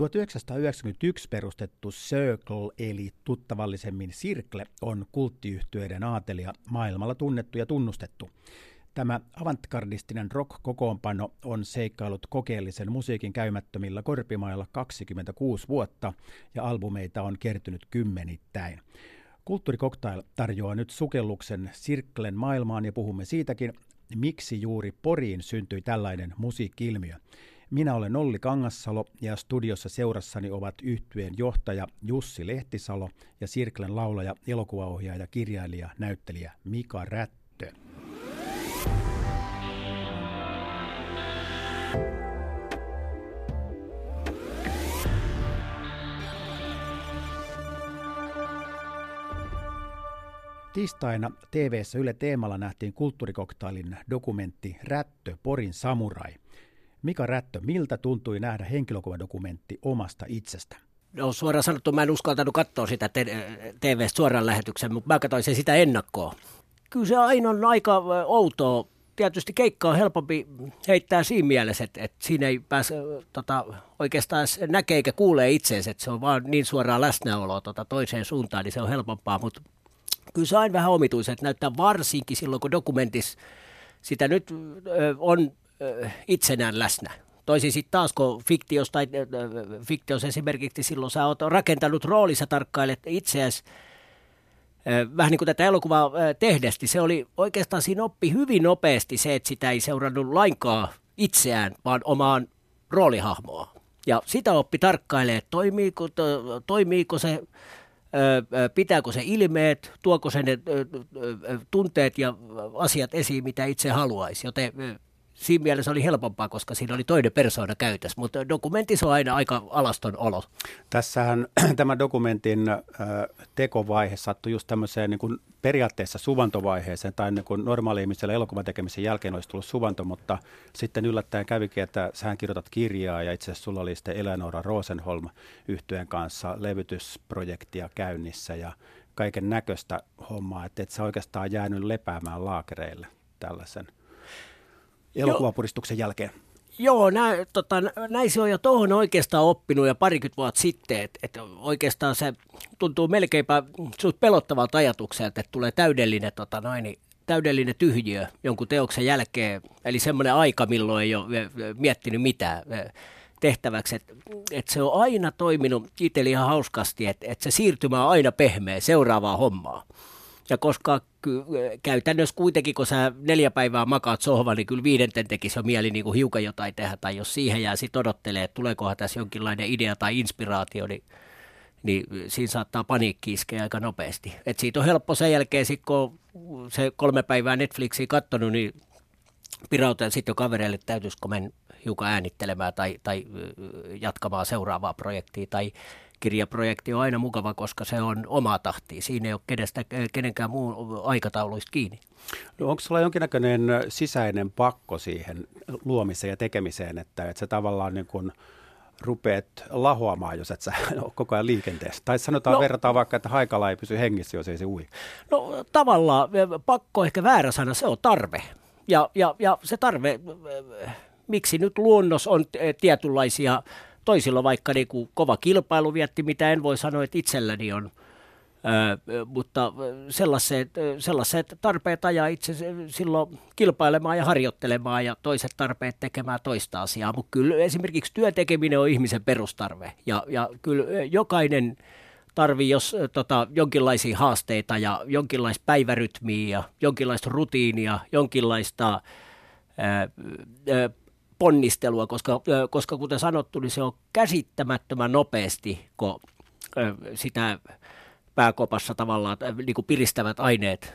1991 perustettu Circle eli tuttavallisemmin Circle on kulttiyhtyöiden aatelia maailmalla tunnettu ja tunnustettu. Tämä avantgardistinen rock-kokoonpano on seikkailut kokeellisen musiikin käymättömillä korpimailla 26 vuotta ja albumeita on kertynyt kymmenittäin. Kulttuurikoktail tarjoaa nyt sukelluksen Sirklen maailmaan ja puhumme siitäkin, miksi juuri Poriin syntyi tällainen musiikkiilmiö. Minä olen Olli Kangassalo ja studiossa seurassani ovat yhtyeen johtaja Jussi Lehtisalo ja Sirklen laulaja, elokuvaohjaaja, kirjailija, näyttelijä Mika Rättö. Tiistaina tv Yle Teemalla nähtiin kulttuurikoktailin dokumentti Rättö, Porin samurai. Mika Rättö, miltä tuntui nähdä henkilökuvadokumentti omasta itsestä? No suoraan sanottu, mä en uskaltanut katsoa sitä tv suoran lähetyksen, mutta mä katsoin sen sitä ennakkoa. Kyllä se aina on aika outoa. Tietysti keikka on helpompi heittää siinä mielessä, että, että siinä ei pääse tota, oikeastaan näkee eikä kuulee itseensä, että se on vaan niin suoraan läsnäoloa tota, toiseen suuntaan, niin se on helpompaa, mutta kyllä se on aina vähän omituisen, että näyttää varsinkin silloin, kun dokumentissa sitä nyt on itsenään läsnä. Toisin sitten taas, kun fiktiossa, tai fiktiossa esimerkiksi silloin sä oot rakentanut roolissa tarkkailet itseäsi, vähän niin kuin tätä elokuvaa tehdessä, se oli oikeastaan siinä oppi hyvin nopeasti se, että sitä ei seurannut lainkaan itseään, vaan omaan roolihahmoa. Ja sitä oppi tarkkailee, toimiiko, to, toimiiko se pitääkö se ilmeet, tuoko se ne tunteet ja asiat esiin, mitä itse haluaisi. Joten siinä mielessä oli helpompaa, koska siinä oli toinen persoona käytössä, mutta dokumentissa on aina aika alaston olo. Tässähän tämä dokumentin tekovaihe sattui just tämmöiseen niin kuin periaatteessa suvantovaiheeseen, tai niin kuin normaali-ihmisellä elokuvan tekemisen jälkeen olisi tullut suvanto, mutta sitten yllättäen kävikin, että sähän kirjoitat kirjaa, ja itse asiassa sulla oli sitten Eleonora Rosenholm yhtyeen kanssa levytysprojektia käynnissä, ja kaiken näköistä hommaa, että et sä oikeastaan jäänyt lepäämään laakereille tällaisen – elokuvapuristuksen jälkeen? Joo, nä, tota, näin se on jo tuohon oikeastaan oppinut ja parikymmentä vuotta sitten, että et oikeastaan se tuntuu melkeinpä pelottavalta ajatukselta, että tulee täydellinen, tota, noin, täydellinen tyhjiö jonkun teoksen jälkeen, eli semmoinen aika, milloin ei ole miettinyt mitään tehtäväksi, että et se on aina toiminut itselle ihan hauskasti, että et se siirtymä on aina pehmeä seuraavaa hommaa. Ja koska käytännössä kuitenkin, kun sä neljä päivää makaat sohva, niin kyllä viidenten tekisi jo mieli niin kuin hiukan jotain tehdä. Tai jos siihen jää sitten odottelee, että tuleekohan tässä jonkinlainen idea tai inspiraatio, niin, niin siinä saattaa paniikki iskeä aika nopeasti. Et siitä on helppo sen jälkeen, sit kun se kolme päivää Netflixiä katsonut, niin pirautan sitten jo kavereille, että täytyisikö men hiukan äänittelemään tai, tai jatkamaan seuraavaa projektia tai kirjaprojekti on aina mukava, koska se on oma tahti. Siinä ei ole kenestä, kenenkään muun aikatauluista kiinni. No onko sulla jonkinnäköinen sisäinen pakko siihen luomiseen ja tekemiseen, että, että se tavallaan niin kuin rupeat lahoamaan, jos et sä ole koko ajan liikenteessä? Tai sanotaan, no, verrataan vaikka, että haikala ei pysy hengissä, jos ei se ui. No tavallaan pakko ehkä väärä sana, se on tarve. Ja, ja, ja se tarve, miksi nyt luonnos on tietynlaisia toisilla vaikka niin kuin kova kilpailu vietti, mitä en voi sanoa, että itselläni on. Ö, mutta sellaiset, sellaiset tarpeet ajaa itse silloin kilpailemaan ja harjoittelemaan ja toiset tarpeet tekemään toista asiaa. Mutta kyllä esimerkiksi työtekeminen on ihmisen perustarve ja, ja kyllä jokainen tarvii jos tota, jonkinlaisia haasteita ja jonkinlaista päivärytmiä ja jonkinlaista rutiinia, jonkinlaista ponnistelua, koska, koska kuten sanottu, niin se on käsittämättömän nopeasti, kun sitä pääkopassa tavallaan niin kuin piristävät aineet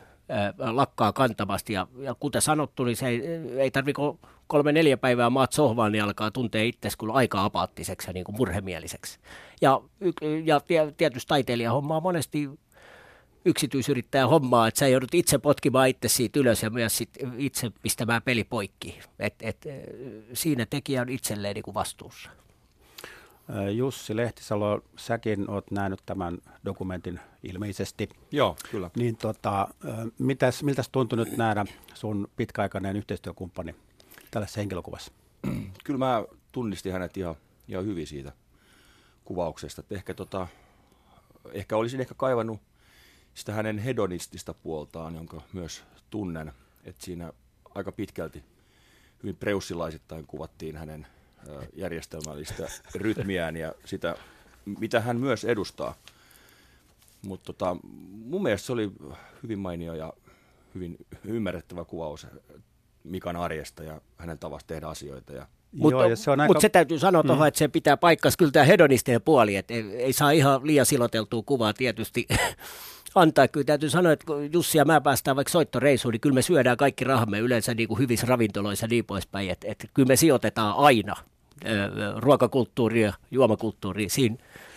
lakkaa kantamasti. Ja, ja kuten sanottu, niin se ei, ei tarvitse kolme-neljä päivää maat sohvaan, niin alkaa tuntea itsesi kyllä aika apaattiseksi ja niin kuin murhemieliseksi. Ja, ja tietysti taiteilija hommaa monesti yksityisyrittäjä hommaa, että sä joudut itse potkimaan itse siitä ylös ja myös sit itse pistämään peli poikki. Et, et, siinä tekijä on itselleen niin kuin vastuussa. Jussi Lehtisalo, säkin olet nähnyt tämän dokumentin ilmeisesti. Joo, kyllä. Niin tota, mitäs, miltä tuntui nyt nähdä sun pitkäaikainen yhteistyökumppani tällaisessa henkilökuvassa? Kyllä mä tunnistin hänet ihan, ihan hyvin siitä. kuvauksesta. Että ehkä, tota, ehkä olisin ehkä kaivannut sitä hänen hedonistista puoltaan, jonka myös tunnen. Että siinä aika pitkälti hyvin preussilaisittain kuvattiin hänen järjestelmällistä rytmiään ja sitä, mitä hän myös edustaa. Mutta tota, mun mielestä se oli hyvin mainio ja hyvin ymmärrettävä kuvaus Mikan arjesta ja hänen tavasta tehdä asioita. Ja mutta Joo, se, aika... mut se täytyy sanoa mm. tuohon, että se pitää paikkas kyllä tämä hedonistinen puoli, että ei, ei saa ihan liian siloteltua kuvaa tietysti antaa. Kyllä täytyy sanoa, että kun Jussi ja mä päästään vaikka soittoreisuun, niin kyllä me syödään kaikki rahamme yleensä niin kuin hyvissä ravintoloissa ja niin poispäin. Että, että kyllä me sijoitetaan aina ruokakulttuuria, juomakulttuuria siinä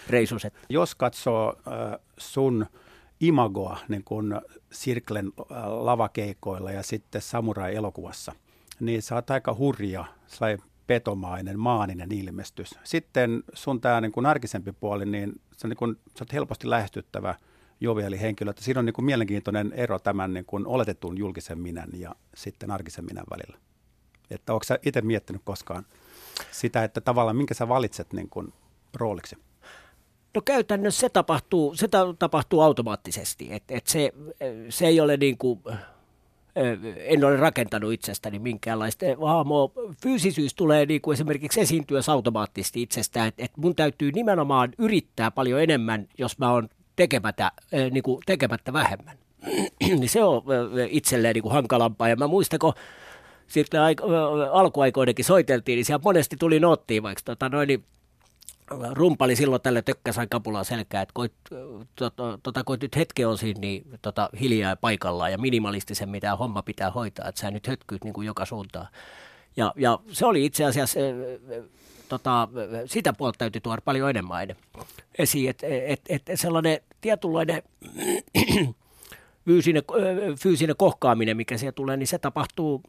reisussa. Jos katsoo sun imagoa niin kun Sirklen lavakeikoilla ja sitten Samurai-elokuvassa, niin sä oot aika hurja, sai petomainen, maaninen ilmestys. Sitten sun tämä niin arkisempi puoli, niin sä, niin kun, sä oot helposti lähestyttävä joviali henkilö. Että siinä on niin kuin mielenkiintoinen ero tämän niin kuin oletetun julkisen minän ja sitten arkisen minän välillä. Että onko sä itse miettinyt koskaan sitä, että tavallaan minkä sä valitset niin kuin rooliksi? No käytännössä se tapahtuu, se tapahtuu automaattisesti. Et, et se, se ei ole niin kuin, en ole rakentanut itsestäni minkäänlaista hahmoa. Fyysisyys tulee niin kuin esimerkiksi esiintyä automaattisesti itsestään, että et mun täytyy nimenomaan yrittää paljon enemmän, jos mä oon tekemättä, niin kuin tekemättä vähemmän. niin se on itselleen niin kuin hankalampaa. Ja mä muistan, kun sitten alkuaikoidenkin soiteltiin, niin siellä monesti tuli noottiin vaikka tota noin, niin rumpali silloin tälle tökkäsain kapulaa selkää, että koit, tota, tota, koit nyt hetken on siinä niin, tota, hiljaa paikallaan ja minimalistisen, mitä homma pitää hoitaa, että sä nyt hötkyt niin kuin joka suuntaan. Ja, ja se oli itse asiassa, tota, sitä puolta täytyy tuoda paljon enemmän esiin, että et, et, sellainen tietynlainen fyysinen, fyysinen kohkaaminen, mikä siellä tulee, niin se tapahtuu,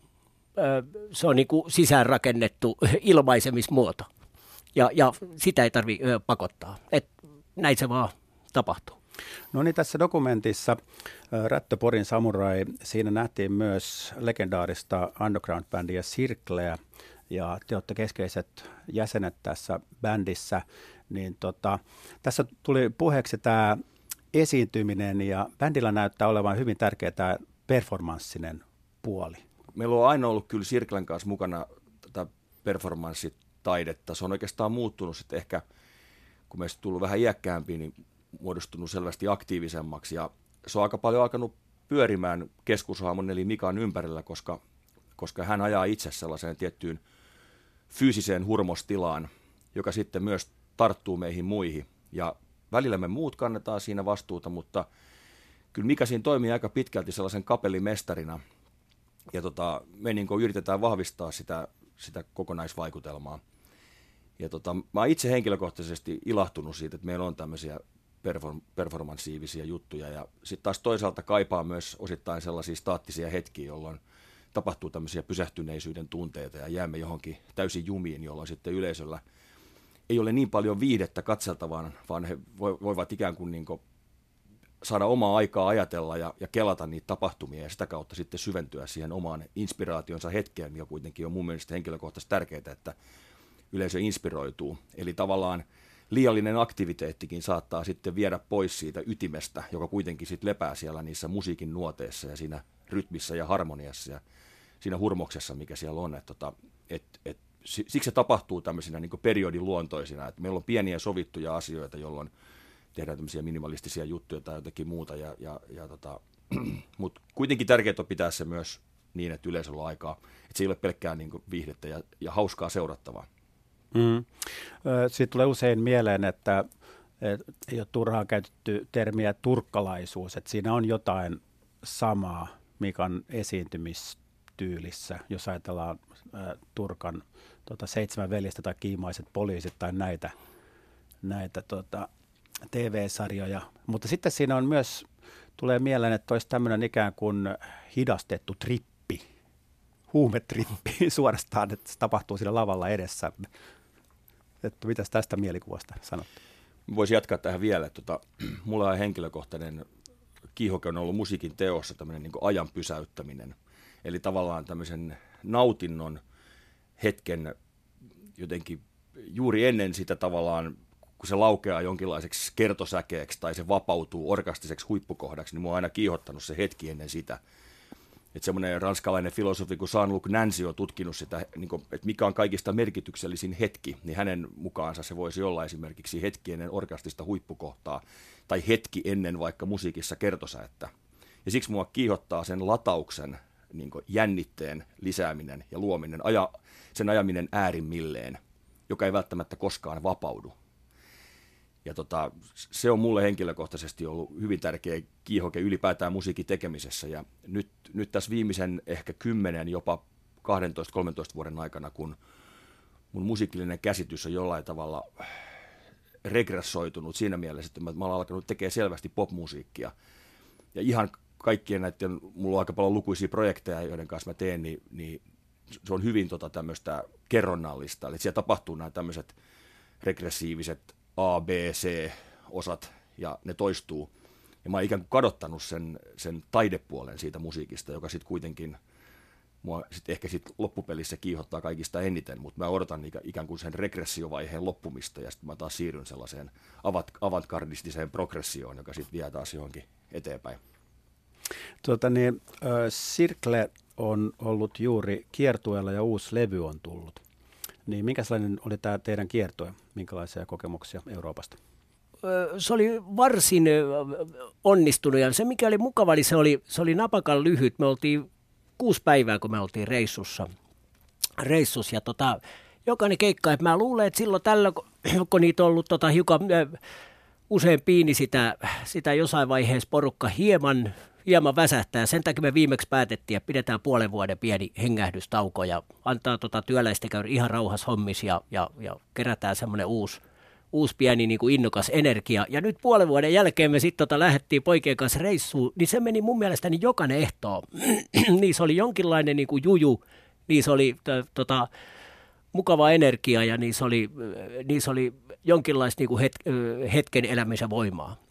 se on niin kuin sisäänrakennettu ilmaisemismuoto. Ja, ja sitä ei tarvitse pakottaa. Et näin se vaan tapahtuu. No niin, tässä dokumentissa Rättöporin Samurai, siinä nähtiin myös legendaarista underground-bändiä Sirkleä, ja te olette keskeiset jäsenet tässä bändissä, niin tota, tässä tuli puheeksi tämä esiintyminen, ja bändillä näyttää olevan hyvin tärkeä tämä performanssinen puoli. Meillä on aina ollut kyllä Sirklen kanssa mukana tätä performanssitaidetta. Se on oikeastaan muuttunut sitten ehkä, kun meistä tullut vähän iäkkäämpi, niin muodostunut selvästi aktiivisemmaksi, ja se on aika paljon alkanut pyörimään keskushaamon eli Mikan ympärillä, koska, koska hän ajaa itse sellaiseen tiettyyn fyysiseen hurmostilaan, joka sitten myös tarttuu meihin muihin. Ja välillä me muut kannetaan siinä vastuuta, mutta kyllä Mika siinä toimii aika pitkälti sellaisen kapellimestarina. Ja tota, me niin yritetään vahvistaa sitä, sitä kokonaisvaikutelmaa. Ja tota, mä oon itse henkilökohtaisesti ilahtunut siitä, että meillä on tämmöisiä perform- performanssiivisia juttuja. Ja sitten taas toisaalta kaipaa myös osittain sellaisia staattisia hetkiä, jolloin tapahtuu tämmöisiä pysähtyneisyyden tunteita ja jäämme johonkin täysin jumiin, jolloin sitten yleisöllä ei ole niin paljon viihdettä katseltavaan, vaan he voivat ikään kuin, niin kuin saada omaa aikaa ajatella ja, ja kelata niitä tapahtumia ja sitä kautta sitten syventyä siihen omaan inspiraationsa hetkeen, mikä kuitenkin on mun mielestä henkilökohtaisesti tärkeää, että yleisö inspiroituu. Eli tavallaan liiallinen aktiviteettikin saattaa sitten viedä pois siitä ytimestä, joka kuitenkin sitten lepää siellä niissä musiikin nuoteissa ja siinä rytmissä ja harmoniassa ja siinä hurmoksessa, mikä siellä on. Että tota, et, et, siksi se tapahtuu tämmöisinä niin periodin luontoisina, että meillä on pieniä sovittuja asioita, jolloin tehdään tämmöisiä minimalistisia juttuja tai jotakin muuta, ja, ja, ja tota, mutta kuitenkin tärkeää on pitää se myös niin, että yleisöllä on aikaa, että se ei ole pelkkää niin viihdettä ja, ja hauskaa seurattavaa. Mm. Siitä tulee usein mieleen, että ei ole turhaan käytetty termiä turkkalaisuus, että siinä on jotain samaa Mikan esiintymistyylissä, jos ajatellaan ä, Turkan tota, seitsemän veljestä tai kiimaiset poliisit tai näitä, näitä tota, TV-sarjoja. Mutta sitten siinä on myös, tulee mieleen, että olisi tämmöinen ikään kuin hidastettu trippi, huumetrippi suorastaan, että se tapahtuu siinä lavalla edessä. Että mitäs tästä mielikuvasta sanot? Voisi jatkaa tähän vielä. Tota, mulla on henkilökohtainen kiihoke on ollut musiikin teossa tämmöinen niin ajan pysäyttäminen. Eli tavallaan tämmöisen nautinnon hetken jotenkin juuri ennen sitä tavallaan, kun se laukeaa jonkinlaiseksi kertosäkeeksi tai se vapautuu orkastiseksi huippukohdaksi, niin mua on aina kiihottanut se hetki ennen sitä. Että semmoinen ranskalainen filosofi kuin Jean-Luc Nancy on tutkinut sitä, niin kuin, että mikä on kaikista merkityksellisin hetki, niin hänen mukaansa se voisi olla esimerkiksi hetki ennen orkastista huippukohtaa tai hetki ennen vaikka musiikissa kertosäettä. Ja siksi mua kiihottaa sen latauksen niin jännitteen lisääminen ja luominen, aja, sen ajaminen äärimmilleen, joka ei välttämättä koskaan vapaudu. Ja tota, se on mulle henkilökohtaisesti ollut hyvin tärkeä kiihoke ylipäätään musiikin tekemisessä. Ja nyt, nyt tässä viimeisen ehkä kymmenen, jopa 12-13 vuoden aikana, kun mun musiikillinen käsitys on jollain tavalla regressoitunut siinä mielessä, että mä, mä olen alkanut tekemään selvästi popmusiikkia. Ja ihan kaikkien näiden, mulla on aika paljon lukuisia projekteja, joiden kanssa mä teen, niin, niin se on hyvin tota tämmöistä kerronnallista. Eli siellä tapahtuu nämä tämmöiset regressiiviset A, B, C osat ja ne toistuu. Ja mä oon ikään kuin kadottanut sen, sen taidepuolen siitä musiikista, joka sitten kuitenkin mua sit ehkä sit loppupelissä kiihottaa kaikista eniten, mutta mä odotan ikään kuin sen regressiovaiheen loppumista ja sitten mä taas siirryn sellaiseen avantgardistiseen progressioon, joka sitten vie taas johonkin eteenpäin. Tuota niin, äh, Sirkle on ollut juuri kiertueella ja uusi levy on tullut. Niin minkälainen oli tämä teidän kiertue? Minkälaisia kokemuksia Euroopasta? Se oli varsin onnistunut ja se mikä oli mukava, niin se oli, se oli napakan lyhyt. Me oltiin kuusi päivää, kun me oltiin reissussa. reissussa ja tota, jokainen keikka, että mä luulen, että silloin tällä, kun niitä on ollut tota, hiukan usein piini sitä, sitä jossain vaiheessa porukka hieman hieman väsähtää. Sen takia me viimeksi päätettiin, että pidetään puolen vuoden pieni hengähdystauko ja antaa tota työläistä käydä ihan rauhassa hommis ja, ja, ja kerätään semmoinen uusi, uusi pieni niin kuin innokas energia. Ja nyt puolen vuoden jälkeen me sitten tota lähdettiin poikien kanssa reissuun, niin se meni mun mielestäni jokainen ehto. niissä oli jonkinlainen niin kuin juju, niissä oli tota, mukava energia ja niissä oli, niissä oli jonkinlaista niin kuin het, hetken elämisen voimaa.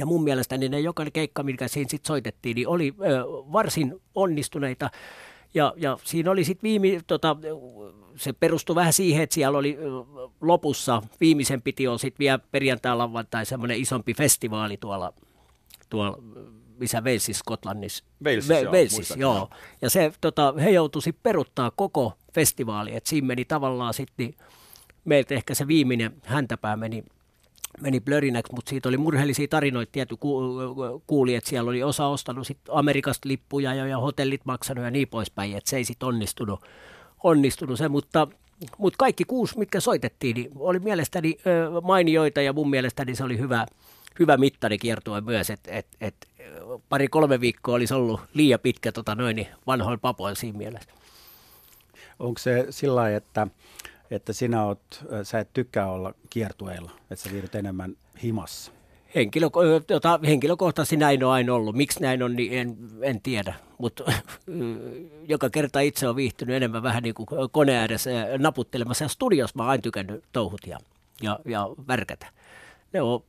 Ja mun mielestä niin ne jokainen keikka, mikä siinä sitten soitettiin, niin oli ö, varsin onnistuneita. Ja, ja siinä oli sitten viime, tota, se perustui vähän siihen, että siellä oli lopussa, viimeisen piti olla sitten vielä perjantai tai semmoinen isompi festivaali tuolla, tuolla missä Walesissa, Skotlannissa. Walesissa, Ve- Walesissa joo. joo. Ja se, tota, he joutuisi peruttaa koko festivaali, että siinä meni tavallaan sitten, niin meiltä ehkä se viimeinen häntäpää meni meni blörinäksi, mutta siitä oli murheellisia tarinoita, tietty kuuli, että siellä oli osa ostanut sit Amerikasta lippuja ja, ja hotellit maksanut ja niin poispäin, että se ei sitten onnistunut, onnistunut se, mutta, mutta kaikki kuusi, mitkä soitettiin, niin oli mielestäni ö, mainioita ja mun mielestäni se oli hyvä, hyvä mittari kiertua myös, että et, et, pari-kolme viikkoa olisi ollut liian pitkä tota noin, niin vanhoin papoin siinä mielessä. Onko se sillä että että sinä oot, sä et tykkää olla kiertueilla, että sä viihdyt enemmän himassa? Henkilö, tota, henkilökohtaisesti näin on aina ollut. Miksi näin on, niin en, en tiedä. Mutta joka kerta itse on viihtynyt enemmän vähän niin kuin kone ääressä naputtelemassa. Ja studiossa mä oon aina tykännyt touhut ja, ja, ja värkätä. Ne on,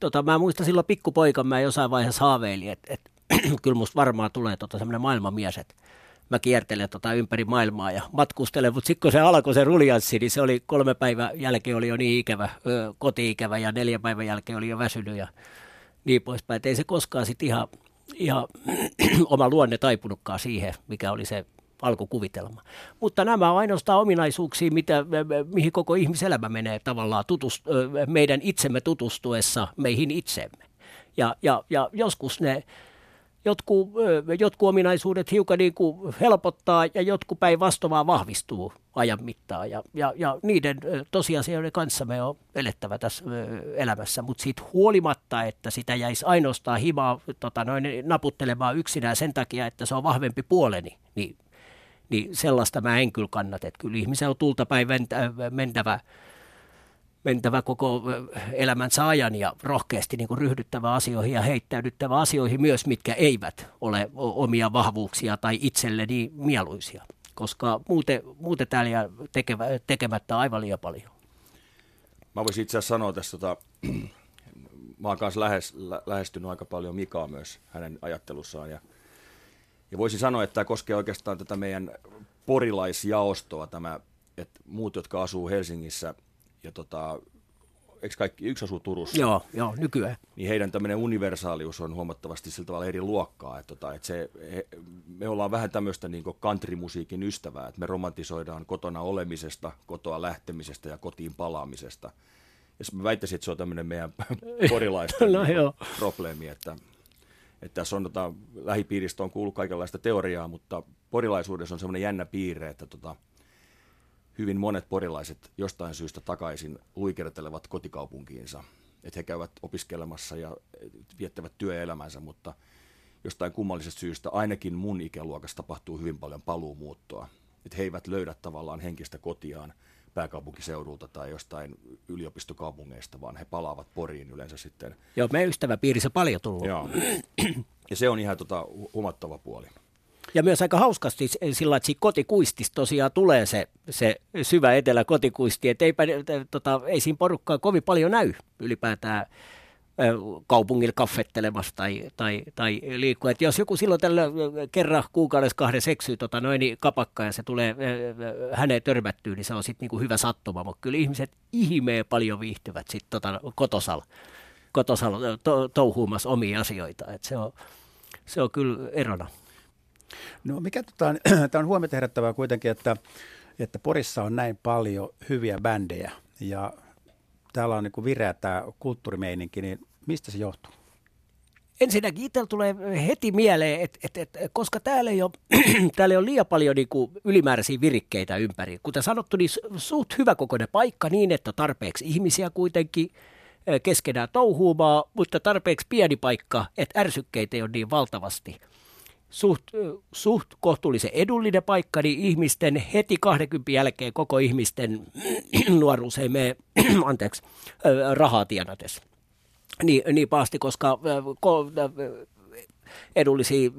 tota, mä muistan silloin pikkupoika, mä jossain vaiheessa haaveilin, että et, kyllä musta varmaan tulee tota, semmoinen maailmanmies, että mä kiertelen tota ympäri maailmaa ja matkustelen, mutta sitten kun se alkoi se ruljanssi, niin se oli kolme päivän jälkeen oli jo niin ikävä, koti-ikävä ja neljä päivän jälkeen oli jo väsynyt ja niin poispäin. Et ei se koskaan sitten ihan, ihan oma luonne taipunutkaan siihen, mikä oli se alkukuvitelma. Mutta nämä on ainoastaan ominaisuuksia, mitä, mihin koko ihmiselämä menee tavallaan tutust, meidän itsemme tutustuessa meihin itsemme. Ja, ja, ja joskus ne jotkut, jotkut ominaisuudet hiukan niin kuin helpottaa ja jotkut päinvastoin vaan vahvistuu ajan mittaan. Ja, ja, ja niiden tosiasioiden kanssa me on elettävä tässä elämässä, mutta siitä huolimatta, että sitä jäisi ainoastaan himaa tota, noin, naputtelemaan yksinään sen takia, että se on vahvempi puoleni, niin, niin sellaista mä en kyllä kannata. Että kyllä ihmisen on tulta päin mentävä mentävä koko elämänsä ajan ja rohkeasti niin kuin ryhdyttävä asioihin ja heittäydyttävä asioihin myös, mitkä eivät ole omia vahvuuksia tai itselleni mieluisia, koska muuten, muuten täällä jää tekevä, tekemättä aivan liian paljon. Mä voisin itse asiassa sanoa tässä, tota, mä oon kanssa lähes, lä, lähestynyt aika paljon Mikaa myös hänen ajattelussaan ja, ja voisin sanoa, että tämä koskee oikeastaan tätä meidän porilaisjaostoa, tämä, että muut, jotka asuu Helsingissä – ja tota, eikö kaikki, yksi asuu Turussa? Joo, joo, nykyään. Niin heidän tämmöinen universaalius on huomattavasti sillä tavalla eri luokkaa, että, tota, että se, he, me ollaan vähän tämmöistä niin country-musiikin ystävää, että me romantisoidaan kotona olemisesta, kotoa lähtemisestä ja kotiin palaamisesta. Ja mä väittäisin, että se on tämmöinen meidän porilaisten no, joo. probleemi, että, että tässä on tota, lähipiiristä on kuullut kaikenlaista teoriaa, mutta porilaisuudessa on semmoinen jännä piirre, että tota, hyvin monet porilaiset jostain syystä takaisin luikertelevat kotikaupunkiinsa. Että he käyvät opiskelemassa ja viettävät työelämänsä, mutta jostain kummallisesta syystä ainakin mun ikäluokassa tapahtuu hyvin paljon paluumuuttoa. Että he eivät löydä tavallaan henkistä kotiaan pääkaupunkiseudulta tai jostain yliopistokaupungeista, vaan he palaavat Poriin yleensä sitten. Joo, meidän ystäväpiirissä paljon tullut. Joo. Ja se on ihan tota, huomattava puoli. Ja myös aika hauskasti sillä, että kotikuistista tosiaan tulee se, se syvä etelä kotikuisti, että eipä, tota, ei siinä porukkaa kovin paljon näy ylipäätään kaupungilla kaffettelemassa tai, tai, tai liikkua. Et jos joku silloin tällä kerran kuukaudessa kahden seksyy tota noin, niin kapakka ja se tulee häneen törmättyä, niin se on sitten niinku hyvä sattuma. Mutta kyllä ihmiset ihmeen paljon viihtyvät sitten tota, kotosalla, kotosalla to, touhuumassa omia asioita. Et se, on, se on kyllä erona. No mikä tota, tämä on huomiota herättävää kuitenkin, että, että Porissa on näin paljon hyviä bändejä ja täällä on niin vireä tämä kulttuurimeininki, niin mistä se johtuu? Ensinnäkin itsellä tulee heti mieleen, että, että, että koska täällä ei ole, täällä ei ole liian paljon niin kuin ylimääräisiä virikkeitä ympäri. Kuten sanottu, niin suht hyvä kokoinen paikka niin, että tarpeeksi ihmisiä kuitenkin keskenään touhuumaa, mutta tarpeeksi pieni paikka, että ärsykkeitä ei ole niin valtavasti – suht, suht kohtuullisen edullinen paikka, niin ihmisten heti 20 jälkeen koko ihmisten nuoruus ei mene, anteeksi, rahaa tienatessa. Niin, niin pahasti, koska edullisia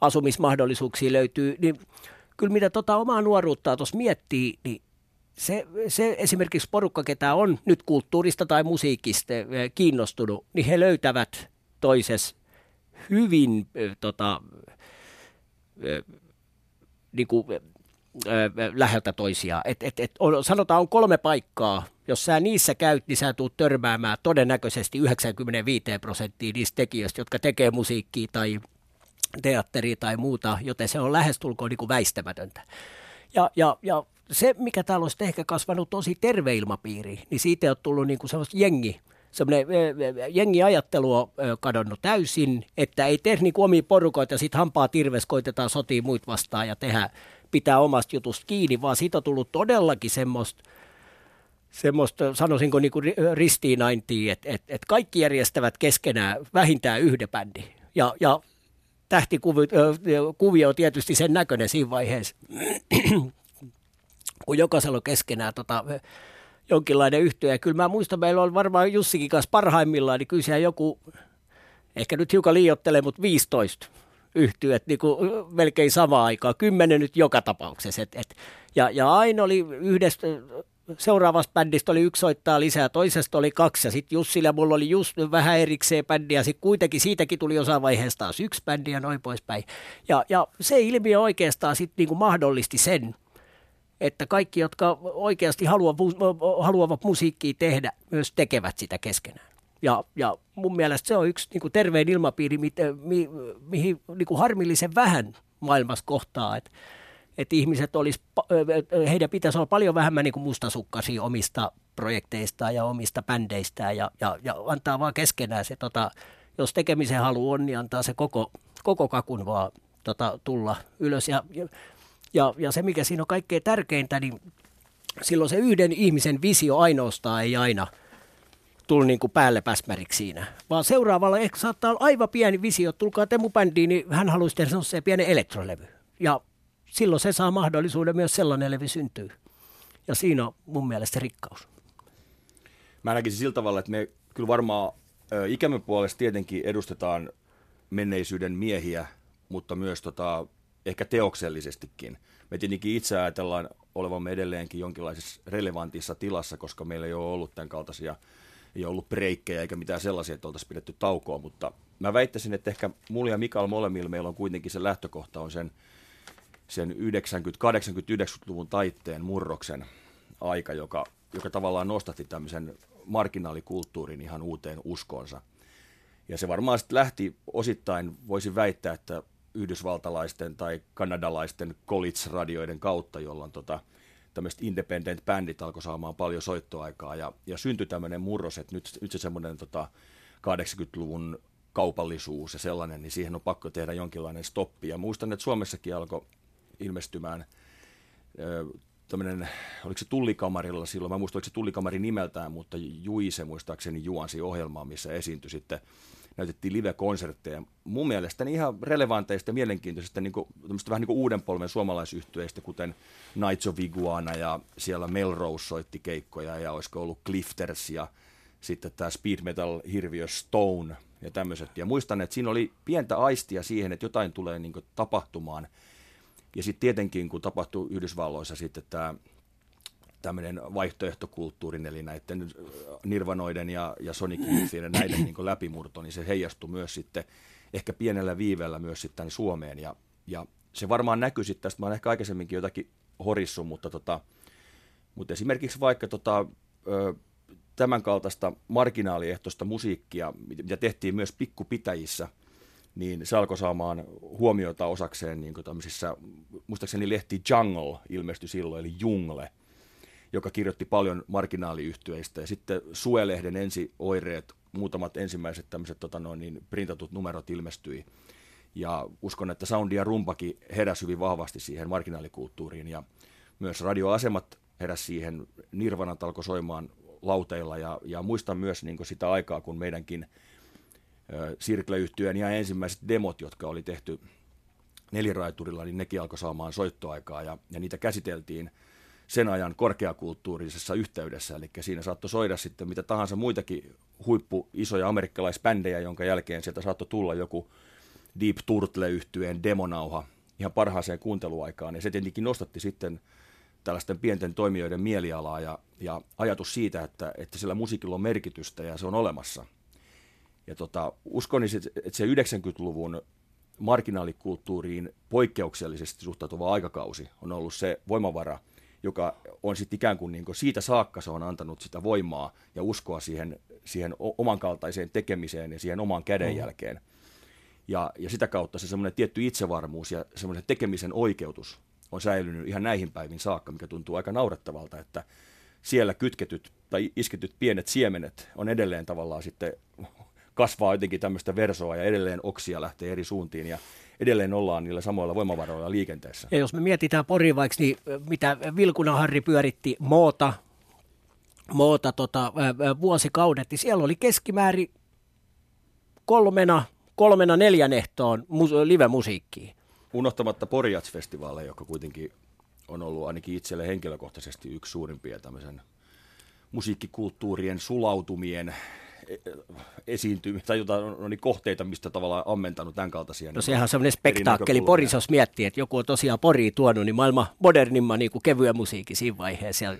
asumismahdollisuuksia löytyy, niin kyllä mitä tota omaa nuoruuttaa tuossa miettii, niin se, se esimerkiksi porukka, ketä on nyt kulttuurista tai musiikista kiinnostunut, niin he löytävät toisessa hyvin tota, niin kuin, läheltä toisiaan. Et, et, et on, sanotaan, on kolme paikkaa. Jos sä niissä käyt, niin sä tulet törmäämään todennäköisesti 95 prosenttia niistä tekijöistä, jotka tekee musiikkia tai teatteria tai muuta, joten se on lähestulkoon niin kuin väistämätöntä. Ja, ja, ja se, mikä täällä on ehkä kasvanut tosi terve ilmapiiri, niin siitä on tullut niin kuin sellaista jengi, semmoinen jengiajattelu on kadonnut täysin, että ei tehdä niin omia porukoita sitten hampaa tirves koitetaan sotia muut vastaan ja tehdä, pitää omasta jutusta kiinni, vaan siitä on tullut todellakin semmoista semmoista, sanoisinko niin kuin ristiinaintia, että, että, että kaikki järjestävät keskenään vähintään yhden bändin. Ja, ja tähtikuvio on tietysti sen näköinen siinä vaiheessa, kun jokaisella on keskenään tota, jonkinlainen yhtiö. Ja kyllä mä muistan, meillä on varmaan Jussikin kanssa parhaimmillaan, niin kyllä joku, ehkä nyt hiukan liiottelee, mutta 15 yhtyöt niin kuin melkein samaan aikaan, kymmenen nyt joka tapauksessa. Et, et, ja, ja aina oli yhdestä, seuraavasta bändistä oli yksi soittaa lisää, toisesta oli kaksi, ja sitten Jussilla ja mulla oli just vähän erikseen bändi, ja sitten kuitenkin siitäkin tuli jossain vaiheessa taas yksi bändi ja noin poispäin. Ja, ja se ilmiö oikeastaan sitten niinku mahdollisti sen, että kaikki, jotka oikeasti haluavat, haluavat musiikkia tehdä, myös tekevät sitä keskenään. Ja, ja mun mielestä se on yksi niin kuin terveen ilmapiiri, mi, mi, mihin niin kuin harmillisen vähän maailmassa kohtaa, että että ihmiset olisi, heidän pitäisi olla paljon vähemmän niin kuin mustasukkaisia omista projekteistaan ja omista bändeistään ja, ja, ja antaa vaan keskenään se, tota, jos tekemisen halu on, niin antaa se koko, koko kakun vaan tota, tulla ylös. Ja, ja ja, ja se, mikä siinä on kaikkein tärkeintä, niin silloin se yhden ihmisen visio ainoastaan ei aina tullut niin kuin päälle päsmäriksi siinä. Vaan seuraavalla ehkä saattaa olla aivan pieni visio, tulkaa Temu bändiin, niin hän haluaisi tehdä se pienen elektrolevy. Ja silloin se saa mahdollisuuden myös sellainen levy syntyy. Ja siinä on mun mielestä rikkaus. Mä näkisin sillä tavalla, että me kyllä varmaan ikämme puolesta tietenkin edustetaan menneisyyden miehiä, mutta myös tota, ehkä teoksellisestikin. Me tietenkin itse ajatellaan olevamme edelleenkin jonkinlaisessa relevantissa tilassa, koska meillä ei ole ollut tämän kaltaisia, ei ollut breikkejä eikä mitään sellaisia, että oltaisiin pidetty taukoa, mutta mä väittäisin, että ehkä mulla ja Mikael molemmilla meillä on kuitenkin se lähtökohta on sen, sen 90-89-luvun taitteen murroksen aika, joka, joka tavallaan nostatti tämmöisen marginaalikulttuurin ihan uuteen uskonsa. Ja se varmaan sitten lähti osittain, voisin väittää, että yhdysvaltalaisten tai kanadalaisten college-radioiden kautta, jolloin tota, tämmöiset independent-bändit alkoi saamaan paljon soittoaikaa ja, ja syntyi tämmöinen murros, että nyt, nyt se semmoinen tota, 80-luvun kaupallisuus ja sellainen, niin siihen on pakko tehdä jonkinlainen stoppi. Ja muistan, että Suomessakin alkoi ilmestymään tämmöinen, oliko se Tullikamarilla silloin, mä muistan, oliko se Tullikamari nimeltään, mutta Juise muistaakseni juonsi ohjelmaa, missä esiintyi sitten, näytettiin live-konsertteja. Mun mielestä ihan relevanteista ja mielenkiintoisista niin kuin, vähän niin kuin uuden polven suomalaisyhtyeistä, kuten Nights of Iguana ja siellä Melrose soitti keikkoja ja olisiko ollut Clifters ja sitten tämä speed metal hirviö Stone ja tämmöiset. Ja muistan, että siinä oli pientä aistia siihen, että jotain tulee niin tapahtumaan. Ja sitten tietenkin, kun tapahtui Yhdysvalloissa sitten tämä tämmöinen vaihtoehtokulttuurin, eli näiden Nirvanoiden ja, ja Sonic Youthien näiden niin läpimurto, niin se heijastui myös sitten ehkä pienellä viivellä myös sitten Suomeen. Ja, ja se varmaan näkyy sitten tästä, mä olen ehkä aikaisemminkin jotakin horissu, mutta, tota, mutta esimerkiksi vaikka tota, ö, tämän kaltaista marginaaliehtoista musiikkia, mitä tehtiin myös pikkupitäjissä, niin se alkoi saamaan huomiota osakseen niin kuin tämmöisissä, muistaakseni lehti Jungle ilmestyi silloin, eli Jungle, joka kirjoitti paljon marginaaliyhtyeistä. Ja sitten Suelehden ensioireet, muutamat ensimmäiset tämmöiset tota noin, niin printatut numerot ilmestyi. Ja uskon, että soundi ja rumpakin heräsi hyvin vahvasti siihen marginaalikulttuuriin. Ja myös radioasemat heräsi siihen. Nirvanat alkoi soimaan lauteilla ja, ja muistan myös niin sitä aikaa, kun meidänkin Sirkle-yhtyön ja ensimmäiset demot, jotka oli tehty neliraiturilla, niin nekin alkoi saamaan soittoaikaa ja, ja niitä käsiteltiin sen ajan korkeakulttuurisessa yhteydessä, eli siinä saattoi soida sitten mitä tahansa muitakin huippu isoja amerikkalaisbändejä, jonka jälkeen sieltä saattoi tulla joku Deep Turtle-yhtyeen demonauha ihan parhaaseen kuunteluaikaan, ja se tietenkin nostatti sitten tällaisten pienten toimijoiden mielialaa ja, ja ajatus siitä, että, että sillä musiikilla on merkitystä ja se on olemassa. Ja tota, uskon, että se 90-luvun marginaalikulttuuriin poikkeuksellisesti suhtautuva aikakausi on ollut se voimavara, joka on sitten ikään kuin, niin kuin siitä saakka se on antanut sitä voimaa ja uskoa siihen, siihen oman kaltaiseen tekemiseen ja siihen omaan kädenjälkeen. Mm. Ja, ja sitä kautta se semmoinen tietty itsevarmuus ja semmoinen tekemisen oikeutus on säilynyt ihan näihin päivin saakka, mikä tuntuu aika naurettavalta, että siellä kytketyt tai isketyt pienet siemenet on edelleen tavallaan sitten kasvaa jotenkin tämmöistä versoa ja edelleen oksia lähtee eri suuntiin ja edelleen ollaan niillä samoilla voimavaroilla liikenteessä. Ja jos me mietitään Pori vaikka, niin mitä Vilkuna Harri pyöritti Moota, Moota tota, vuosikaudet, niin siellä oli keskimäärin kolmena, kolmena neljän ehtoon live-musiikkiin unohtamatta Porjats-festivaaleja, joka kuitenkin on ollut ainakin itselle henkilökohtaisesti yksi suurimpia tämmöisen musiikkikulttuurien sulautumien esiintymiä tai jotain no niin kohteita, mistä tavallaan ammentanut tämän kaltaisia. No sehän on semmoinen spektaakkeli Porissa, jos miettii, että joku on tosiaan Pori tuonut, niin maailman modernimman niin kuin kevyen musiikin siinä vaiheessa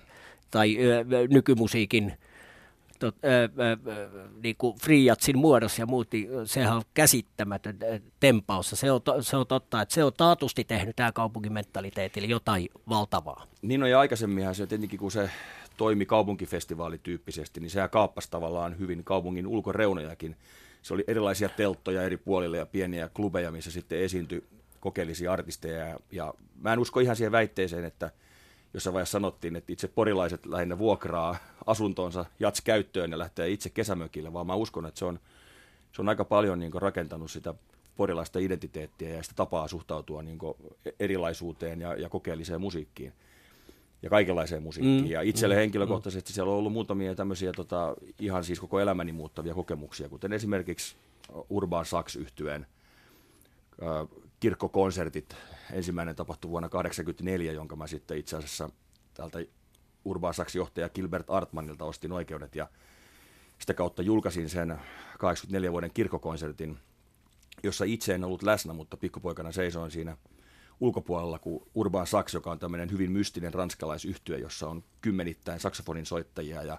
tai ö, nykymusiikin to, ää, ää, niin kuin Freejatsin muodossa ja muut, niin sehän on käsittämätön tempaus. Se on, se on totta, että se on taatusti tehnyt tämä kaupunkimentaliteetille jotain valtavaa. Niin on ja aikaisemminhan se tietenkin, kun se toimi kaupunkifestivaalityyppisesti, niin sehän kaappasi tavallaan hyvin kaupungin ulkoreunojakin. Se oli erilaisia telttoja eri puolille ja pieniä klubeja, missä sitten esiintyi kokeellisia artisteja. Ja, mä en usko ihan siihen väitteeseen, että – jossa vaiheessa sanottiin, että itse porilaiset lähinnä vuokraa asuntonsa jats käyttöön ja lähtee itse kesämökille, vaan mä uskon, että se on, se on aika paljon niin rakentanut sitä porilaista identiteettiä ja sitä tapaa suhtautua niin erilaisuuteen ja, ja kokeelliseen musiikkiin ja kaikenlaiseen musiikkiin. Mm. Ja itselle mm. henkilökohtaisesti siellä on ollut muutamia tämmöisiä tota, ihan siis koko elämäni muuttavia kokemuksia, kuten esimerkiksi Urban Sax yhtyeen kirkkokonsertit. Ensimmäinen tapahtui vuonna 1984, jonka mä sitten itse asiassa täältä Urban Sax johtaja Gilbert Artmanilta ostin oikeudet ja sitä kautta julkaisin sen 84 vuoden kirkkokonsertin, jossa itse en ollut läsnä, mutta pikkupoikana seisoin siinä ulkopuolella, kun Urban Sax, joka on tämmöinen hyvin mystinen ranskalaisyhtyö, jossa on kymmenittäin saksofonin soittajia ja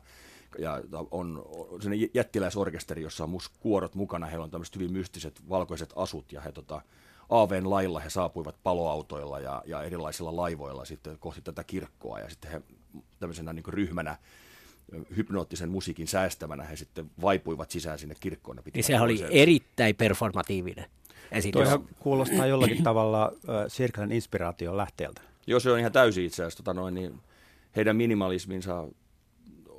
ja on, on jättiläisorkesteri, jossa on mus, kuorot mukana, heillä on tämmöiset hyvin mystiset valkoiset asut ja he tota, Aaven lailla he saapuivat paloautoilla ja, ja erilaisilla laivoilla sitten kohti tätä kirkkoa. Ja sitten he tämmöisenä niin ryhmänä hypnoottisen musiikin säästämänä he sitten vaipuivat sisään sinne kirkkoon. Niin sehän oli erittäin performatiivinen esitys. Toihan kuulostaa jollakin tavalla Sirklen inspiraation lähteeltä. Joo, se on ihan täysin itse asiassa. Tota noin, niin heidän minimalisminsa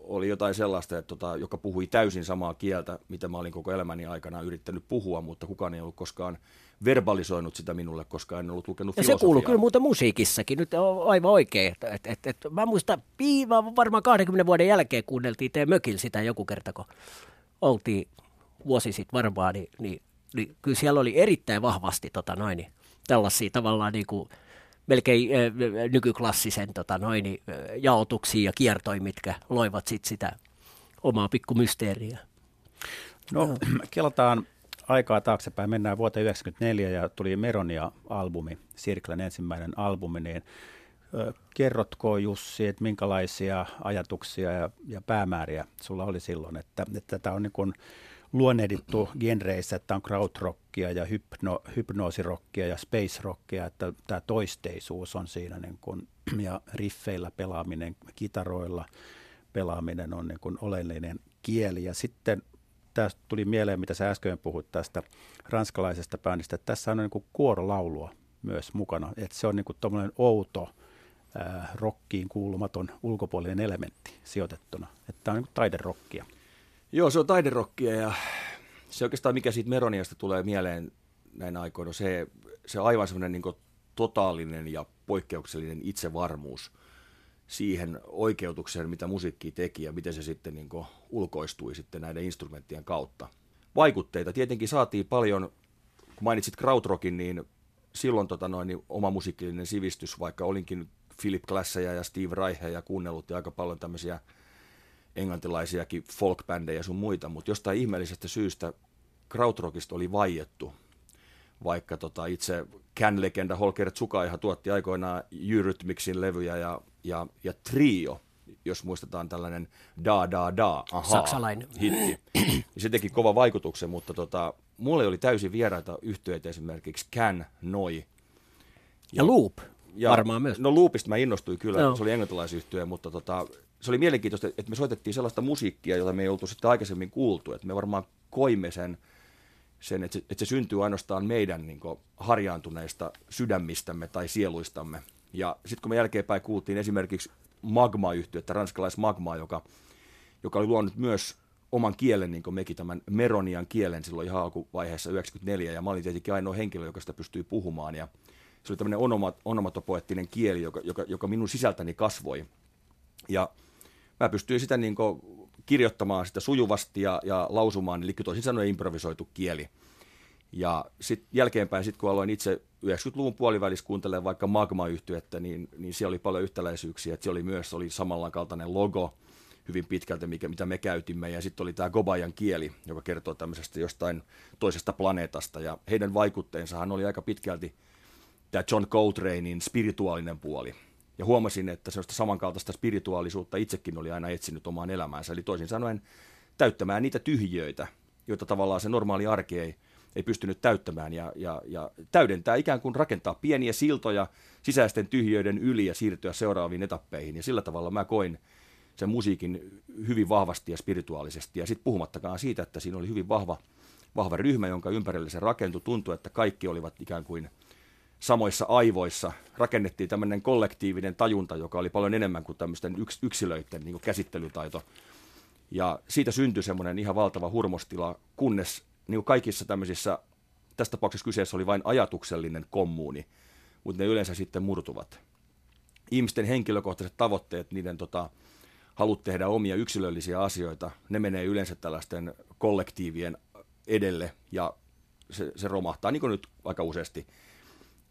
oli jotain sellaista, että tota, joka puhui täysin samaa kieltä, mitä mä olin koko elämäni aikana yrittänyt puhua, mutta kukaan ei ollut koskaan verbalisoinut sitä minulle, koska en ollut lukenut Ja se kuuluu kyllä muuten musiikissakin, nyt on aivan oikein. Että, että, että, että mä muistan, piiva, varmaan 20 vuoden jälkeen kuunneltiin teidän mökillä sitä joku kerta, kun oltiin vuosi sitten varmaan, niin, niin, niin, kyllä siellä oli erittäin vahvasti tota noin, niin, tällaisia tavallaan niin kuin, melkein äh, nykyklassisen tota noin, niin, jaotuksia ja kiertoja, mitkä loivat sit sitä omaa pikkumysteeriä. No, kelataan aikaa taaksepäin, mennään vuoteen 1994 ja tuli Meronia-albumi, Sirklen ensimmäinen albumi, niin kerrotko Jussi, että minkälaisia ajatuksia ja, ja päämääriä sulla oli silloin, että, että tämä on niin kuin luonnehdittu genreissä, että on krautrockia ja hypno, hypnoosirockia ja space rockia, että tämä toisteisuus on siinä niin kuin, ja riffeillä pelaaminen, kitaroilla pelaaminen on niin kuin oleellinen kieli. Ja sitten tästä tuli mieleen, mitä sä äsken puhuit tästä ranskalaisesta bändistä, että tässä on niin kuin kuorolaulua myös mukana, että se on niin kuin outo, äh, rockiin kuulumaton ulkopuolinen elementti sijoitettuna, että tämä on niin taiderokkia. Joo, se on taiderokkia ja se oikeastaan mikä siitä Meroniasta tulee mieleen näin aikoina, se, se aivan semmoinen niin totaalinen ja poikkeuksellinen itsevarmuus siihen oikeutukseen, mitä musiikki teki ja miten se sitten niin ulkoistui sitten näiden instrumenttien kautta. Vaikutteita tietenkin saatiin paljon, kun mainitsit krautrockin, niin silloin tota noin, niin oma musiikillinen sivistys, vaikka olinkin Philip Glasseja ja Steve Reicheja kuunnellut ja aika paljon tämmöisiä englantilaisiakin folkbändejä sun muita, mutta jostain ihmeellisestä syystä krautrockista oli vaiettu, vaikka tota itse Can-legenda Holger Tsukaiha tuotti aikoinaan Eurythmicsin levyjä ja, ja, ja Trio, jos muistetaan tällainen da da da, aha, Saksalainen. hitti. Se teki kova vaikutuksen, mutta tota, mulle oli täysin vieraita yhtyeitä esimerkiksi Can, Noi. Ja, ja Loop ja, varmaan myös. No Loopista mä innostuin kyllä, no. se oli englantilaisyhtyö, mutta tota, se oli mielenkiintoista, että me soitettiin sellaista musiikkia, jota me ei oltu sitten aikaisemmin kuultu, että me varmaan koimme sen, sen että, se, että se syntyy ainoastaan meidän niin kuin, harjaantuneista sydämistämme tai sieluistamme. Ja sitten kun me jälkeenpäin kuultiin esimerkiksi magma että ranskalais Magma, joka, joka oli luonut myös oman kielen, niin kuin mekin tämän Meronian kielen silloin ihan alkuvaiheessa 94, ja mä olin tietenkin ainoa henkilö, joka sitä pystyy puhumaan, ja se oli tämmöinen onomat, onomatopoettinen kieli, joka, joka, joka minun sisältäni kasvoi. Ja mä pystyin sitä niin kuin kirjoittamaan sitä sujuvasti ja, ja lausumaan, eli toisin sanoen improvisoitu kieli. Ja sitten jälkeenpäin, sit kun aloin itse 90-luvun puolivälissä kuuntelemaan vaikka magma yhtyettä niin, niin siellä oli paljon yhtäläisyyksiä. Että se oli myös oli samalla kaltainen logo hyvin pitkälti, mikä, mitä me käytimme. Ja sitten oli tämä Gobayan kieli, joka kertoo tämmöisestä jostain toisesta planeetasta. Ja heidän vaikutteensahan oli aika pitkälti tämä John Coltranein spirituaalinen puoli. Ja huomasin, että sellaista samankaltaista spirituaalisuutta itsekin oli aina etsinyt omaan elämäänsä. Eli toisin sanoen täyttämään niitä tyhjöitä, joita tavallaan se normaali arki ei, ei pystynyt täyttämään ja, ja, ja täydentää ikään kuin rakentaa pieniä siltoja sisäisten tyhjöiden yli ja siirtyä seuraaviin etappeihin. Ja sillä tavalla mä koin sen musiikin hyvin vahvasti ja spirituaalisesti. Ja sitten puhumattakaan siitä, että siinä oli hyvin vahva, vahva ryhmä, jonka ympärille se rakentui. Tuntui, että kaikki olivat ikään kuin – samoissa aivoissa rakennettiin tämmöinen kollektiivinen tajunta, joka oli paljon enemmän kuin tämmöisten yks, yksilöiden niin kuin käsittelytaito. Ja siitä syntyi semmoinen ihan valtava hurmostila, kunnes niin kuin kaikissa tämmöisissä, tässä tapauksessa kyseessä oli vain ajatuksellinen kommuuni, mutta ne yleensä sitten murtuvat. Ihmisten henkilökohtaiset tavoitteet, niiden tota, halut tehdä omia yksilöllisiä asioita, ne menee yleensä tällaisten kollektiivien edelle ja se, se romahtaa, niin kuin nyt aika useasti –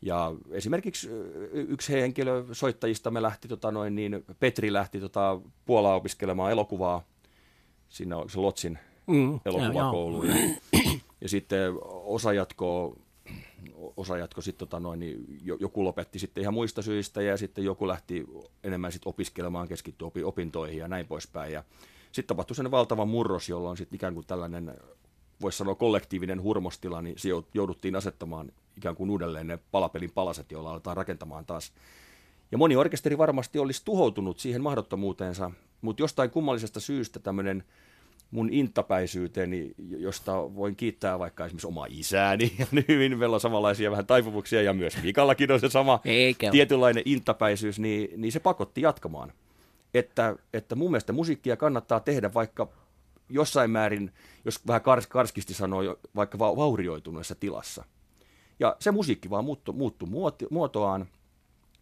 ja esimerkiksi yksi henkilö soittajista me lähti, tota noin, niin Petri lähti tota, Puolaa opiskelemaan elokuvaa. Siinä on se Lotsin mm, elokuvakoulu. Ja, ja sitten osa jatkoo, osa jatko sitten tota noin, niin joku lopetti sitten ihan muista syistä ja sitten joku lähti enemmän sitten opiskelemaan, keskittyi opintoihin ja näin poispäin. Ja sitten tapahtui sen valtava murros, jolloin sitten ikään kuin tällainen voisi sanoa kollektiivinen hurmostila, niin se jouduttiin asettamaan ikään kuin uudelleen ne palapelin palaset, joilla aletaan rakentamaan taas Ja moni orkesteri varmasti olisi tuhoutunut siihen mahdottomuuteensa, mutta jostain kummallisesta syystä tämmöinen mun intapäisyyteni, josta voin kiittää vaikka esimerkiksi omaa isääni, ja hyvin meillä on samanlaisia vähän taipumuksia, ja myös Mikallakin on se sama Eikä. tietynlainen intapäisyys, niin, niin se pakotti jatkamaan. Että, että mun mielestä musiikkia kannattaa tehdä vaikka jossain määrin, jos vähän kars, karskisti sanoo, vaikka va- vaurioituneessa tilassa. Ja se musiikki vaan muuttui, muuttui muotoaan.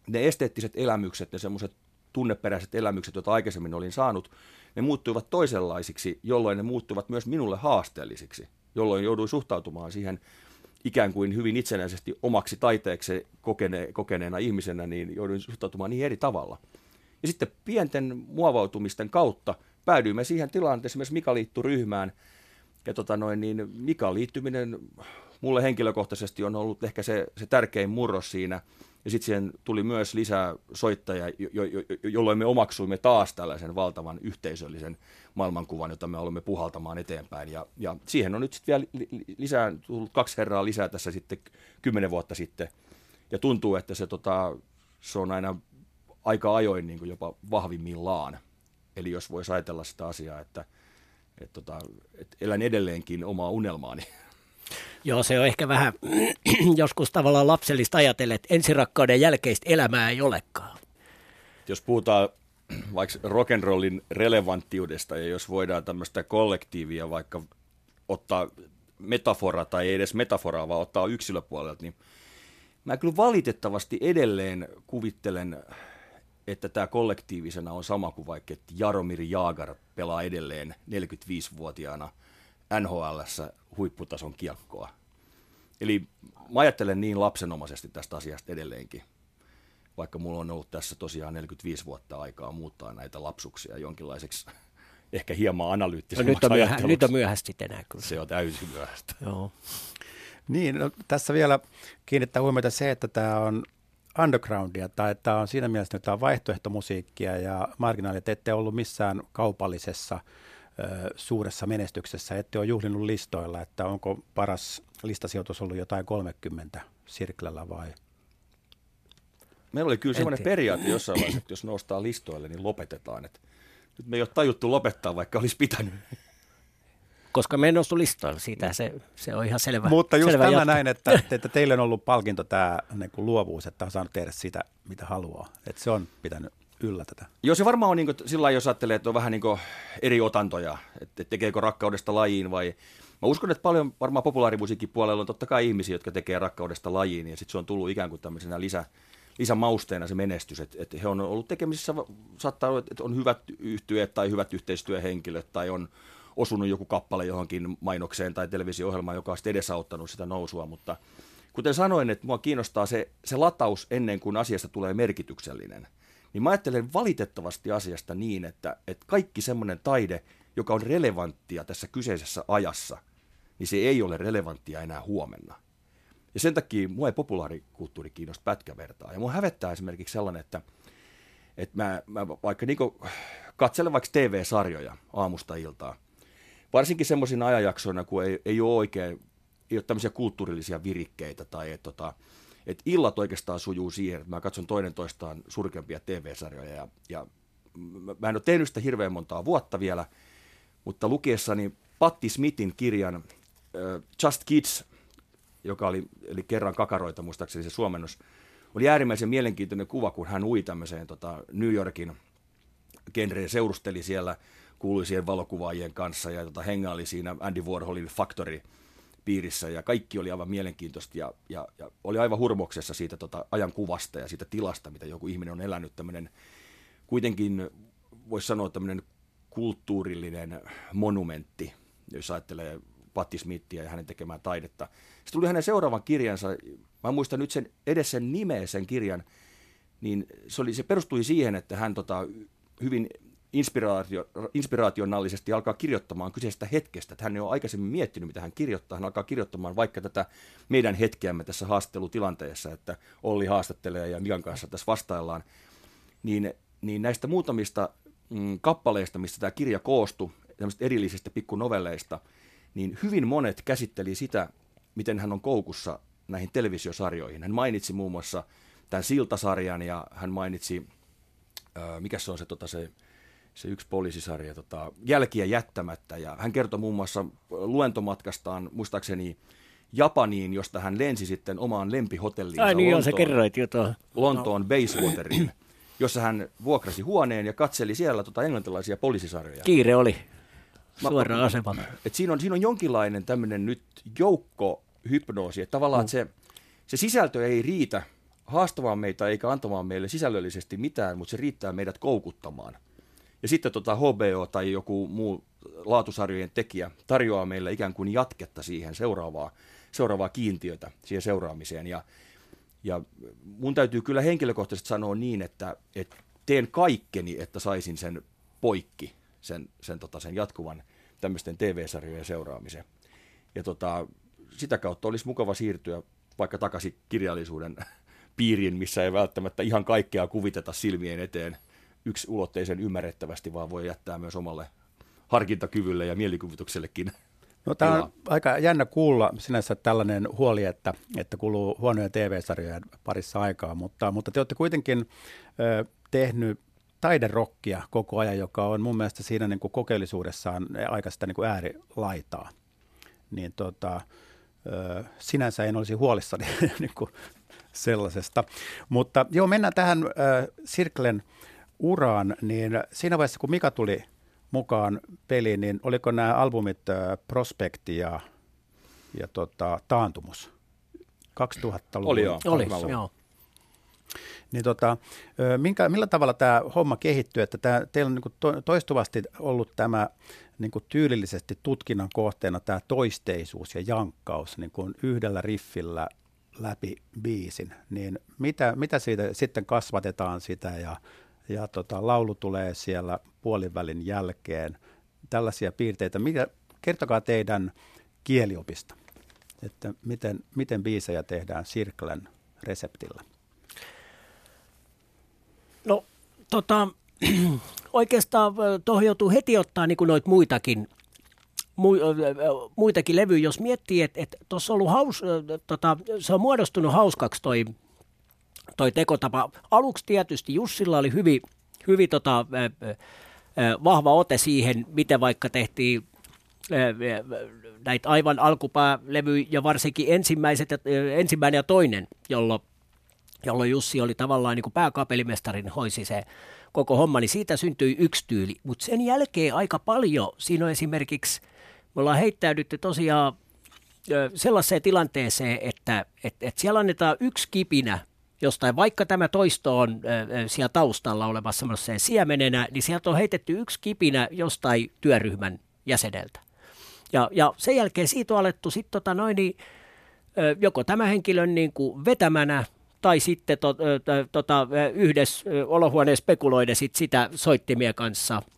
Ne esteettiset elämykset, ne semmoiset tunneperäiset elämykset, joita aikaisemmin olin saanut, ne muuttuivat toisenlaisiksi, jolloin ne muuttuivat myös minulle haasteellisiksi, jolloin jouduin suhtautumaan siihen ikään kuin hyvin itsenäisesti omaksi taiteeksi kokene, kokeneena ihmisenä, niin jouduin suhtautumaan niin eri tavalla. Ja sitten pienten muovautumisten kautta päädyimme siihen tilanteeseen, esimerkiksi Mika liittyi ryhmään, ja tota noin, niin Mika liittyminen mulle henkilökohtaisesti on ollut ehkä se, se tärkein murros siinä, ja sitten siihen tuli myös lisää soittajia, jo, jo, jo, jolloin me omaksuimme taas tällaisen valtavan yhteisöllisen maailmankuvan, jota me olemme puhaltamaan eteenpäin. Ja, ja siihen on nyt sitten vielä lisää, tullut kaksi herraa lisää tässä sitten kymmenen vuotta sitten. Ja tuntuu, että se, tota, se on aina aika ajoin niin kuin jopa vahvimmillaan. Eli jos voisi ajatella sitä asiaa, että, että, tota, että elän edelleenkin omaa unelmaani. Joo, se on ehkä vähän joskus tavallaan lapsellista ajatella, että ensirakkauden jälkeistä elämää ei olekaan. Jos puhutaan vaikka rock'n'rollin relevanttiudesta ja jos voidaan tämmöistä kollektiivia vaikka ottaa metafora tai ei edes metaforaa, vaan ottaa yksilöpuolelta, niin mä kyllä valitettavasti edelleen kuvittelen, että tämä kollektiivisena on sama kuin vaikka, että Jaromir Jaagar pelaa edelleen 45-vuotiaana nhl huipputason kiekkoa. Eli mä ajattelen niin lapsenomaisesti tästä asiasta edelleenkin, vaikka mulla on ollut tässä tosiaan 45 vuotta aikaa muuttaa näitä lapsuksia jonkinlaiseksi ehkä hieman analyyttisemmaksi no, nyt, on myöhä, nyt on myöhästi enää kyllä. Se on täysin myöhäistä. Joo. Niin, no, tässä vielä kiinnittää huomiota se, että tämä on undergroundia, tai tämä on siinä mielessä, että tämä on vaihtoehtomusiikkia ja marginaalit, ette ollut missään kaupallisessa suuressa menestyksessä, ette ole juhlinut listoilla, että onko paras listasijoitus ollut jotain 30 sirklellä vai? Meillä oli kyllä sellainen periaate jossain vaiheessa, että jos nostaa listoille, niin lopetetaan. Että nyt me ei ole tajuttu lopettaa, vaikka olisi pitänyt. Koska me ei nostu listoilla, siitä se, se on ihan selvä Mutta just selvä tämä jatko. näin, että, että teille on ollut palkinto tämä niin kuin luovuus, että on saanut tehdä sitä, mitä haluaa. Että se on pitänyt yllä tätä. Joo, se varmaan on niin kuin, sillä jos ajattelee, että on vähän niin kuin eri otantoja, että tekeekö rakkaudesta lajiin vai... Mä uskon, että paljon varmaan populaarimusiikin puolella on totta kai ihmisiä, jotka tekee rakkaudesta lajiin, ja sitten se on tullut ikään kuin tämmöisenä lisä, lisämausteena se menestys, että, että he on ollut tekemisissä, saattaa olla, että on hyvät yhtyöt tai hyvät yhteistyöhenkilöt, tai on osunut joku kappale johonkin mainokseen tai televisio-ohjelmaan, joka on sitten edesauttanut sitä nousua, mutta kuten sanoin, että mua kiinnostaa se, se lataus ennen kuin asiasta tulee merkityksellinen – niin mä ajattelen valitettavasti asiasta niin, että, että kaikki semmoinen taide, joka on relevanttia tässä kyseisessä ajassa, niin se ei ole relevanttia enää huomenna. Ja sen takia mua ei populaarikulttuuri kiinnosta pätkävertaa. Ja mua hävettää esimerkiksi sellainen, että, että mä, mä vaikka niin katselen vaikka TV-sarjoja aamusta iltaa, varsinkin semmoisina ajanjaksoina, kun ei, ei ole oikein, ei ole tämmöisiä kulttuurillisia virikkeitä tai että tota, että illat oikeastaan sujuu siihen, että mä katson toinen toistaan surkeampia TV-sarjoja ja, ja mä en ole tehnyt sitä hirveän montaa vuotta vielä, mutta lukiessani Patti Smithin kirjan uh, Just Kids, joka oli eli kerran kakaroita muistaakseni se suomennos, oli äärimmäisen mielenkiintoinen kuva, kun hän ui tämmöiseen tota, New Yorkin genreen, seurusteli siellä kuuluisien valokuvaajien kanssa ja tota, hengaili siinä Andy Warholin Factory – piirissä ja kaikki oli aivan mielenkiintoista ja, ja, ja oli aivan hurmoksessa siitä tota ajan kuvasta ja siitä tilasta, mitä joku ihminen on elänyt. Tämmöinen kuitenkin, voisi sanoa tämmöinen kulttuurillinen monumentti, jos ajattelee Patti Smithia ja hänen tekemään taidetta. Sitten tuli hänen seuraavan kirjansa, mä muistan nyt sen, edes sen nimeä sen kirjan, niin se, oli, se perustui siihen, että hän tota, hyvin inspiraatio, inspiraationaalisesti alkaa kirjoittamaan kyseisestä hetkestä. Että hän ei ole aikaisemmin miettinyt, mitä hän kirjoittaa. Hän alkaa kirjoittamaan vaikka tätä meidän hetkeämme tässä haastattelutilanteessa, että Olli haastattelee ja Mikan kanssa tässä vastaillaan. Niin, niin näistä muutamista mm, kappaleista, mistä tämä kirja koostui, tämmöistä erillisistä pikkunovelleista, niin hyvin monet käsitteli sitä, miten hän on koukussa näihin televisiosarjoihin. Hän mainitsi muun muassa tämän Siltasarjan ja hän mainitsi, ää, mikä se on se, tota, se, se yksi poliisisarja, tota, Jälkiä jättämättä. Ja hän kertoi muun muassa luentomatkastaan, muistaakseni Japaniin, josta hän lensi sitten omaan lempihotelliinsa Ai niin, Lontoon, sä kerroit jotain. Lontoon Basewateriin, jossa hän vuokrasi huoneen ja katseli siellä tota englantilaisia poliisisarjoja. Kiire oli suoraan asemalla. Et siinä, on, siinä on jonkinlainen tämmöinen nyt joukkohypnoosi, että tavallaan mm. se, se sisältö ei riitä haastamaan meitä eikä antamaan meille sisällöllisesti mitään, mutta se riittää meidät koukuttamaan. Ja sitten tota HBO tai joku muu laatusarjojen tekijä tarjoaa meille ikään kuin jatketta siihen seuraavaa, seuraavaa kiintiötä siihen seuraamiseen. Ja, ja mun täytyy kyllä henkilökohtaisesti sanoa niin, että, että teen kaikkeni, että saisin sen poikki, sen, sen, tota, sen jatkuvan tämmöisten TV-sarjojen seuraamisen. Ja tota, sitä kautta olisi mukava siirtyä vaikka takaisin kirjallisuuden piiriin, missä ei välttämättä ihan kaikkea kuviteta silmien eteen yksi ulotteisen ymmärrettävästi, vaan voi jättää myös omalle harkintakyvylle ja mielikuvituksellekin No, tämä on aika jännä kuulla sinänsä tällainen huoli, että, että kuluu huonoja TV-sarjoja parissa aikaa, mutta, mutta te olette kuitenkin ö, tehnyt taiderokkia koko ajan, joka on mun mielestä siinä niin kuin kokeellisuudessaan aika sitä niin kuin äärilaitaa. Niin tota, ö, sinänsä en olisi huolissani niin kuin sellaisesta. Mutta joo, mennään tähän ö, Sirklen uraan, niin siinä vaiheessa kun Mika tuli mukaan peliin, niin oliko nämä albumit äh, Prospekti ja, ja tota, Taantumus? 2000-luvun. Oli joo. Oli, joo. Niin tota, minkä, millä tavalla tämä homma kehittyy, että tämä, teillä on niin toistuvasti ollut tämä niin kuin tyylillisesti tutkinnan kohteena tämä toisteisuus ja jankkaus niin kuin yhdellä riffillä läpi biisin, niin mitä, mitä siitä sitten kasvatetaan sitä ja ja tota, laulu tulee siellä puolivälin jälkeen. Tällaisia piirteitä. Mitä, kertokaa teidän kieliopista, että miten, miten biisejä tehdään Sirklen reseptillä. No tota, oikeastaan tuohon joutuu heti ottaa niin noita muitakin mu, muitakin levyjä, jos miettii, että tuossa on ollut haus, tota, se on muodostunut hauskaksi toi toi tekotapa. Aluksi tietysti Jussilla oli hyvin, hyvin tota, vahva ote siihen, miten vaikka tehtiin näitä aivan alkupäälevyjä ja varsinkin ensimmäiset, ensimmäinen ja toinen, jolloin, jolloin Jussi oli tavallaan niin kuin pääkapelimestarin hoisi se koko homma, niin siitä syntyi yksi tyyli. Mutta sen jälkeen aika paljon, siinä on esimerkiksi, me ollaan heittäydytty tosiaan sellaiseen tilanteeseen, että et, et siellä annetaan yksi kipinä jostain, vaikka tämä toisto on äh, siellä taustalla olemassa semmoiseen siemenenä, niin sieltä on heitetty yksi kipinä jostain työryhmän jäseneltä. Ja, ja sen jälkeen siitä on alettu sitten tota noin, niin, joko tämä henkilön niin kuin vetämänä tai sitten to, to, tota, yhdessä olohuoneen spekuloiden sit sitä soittimien kanssa –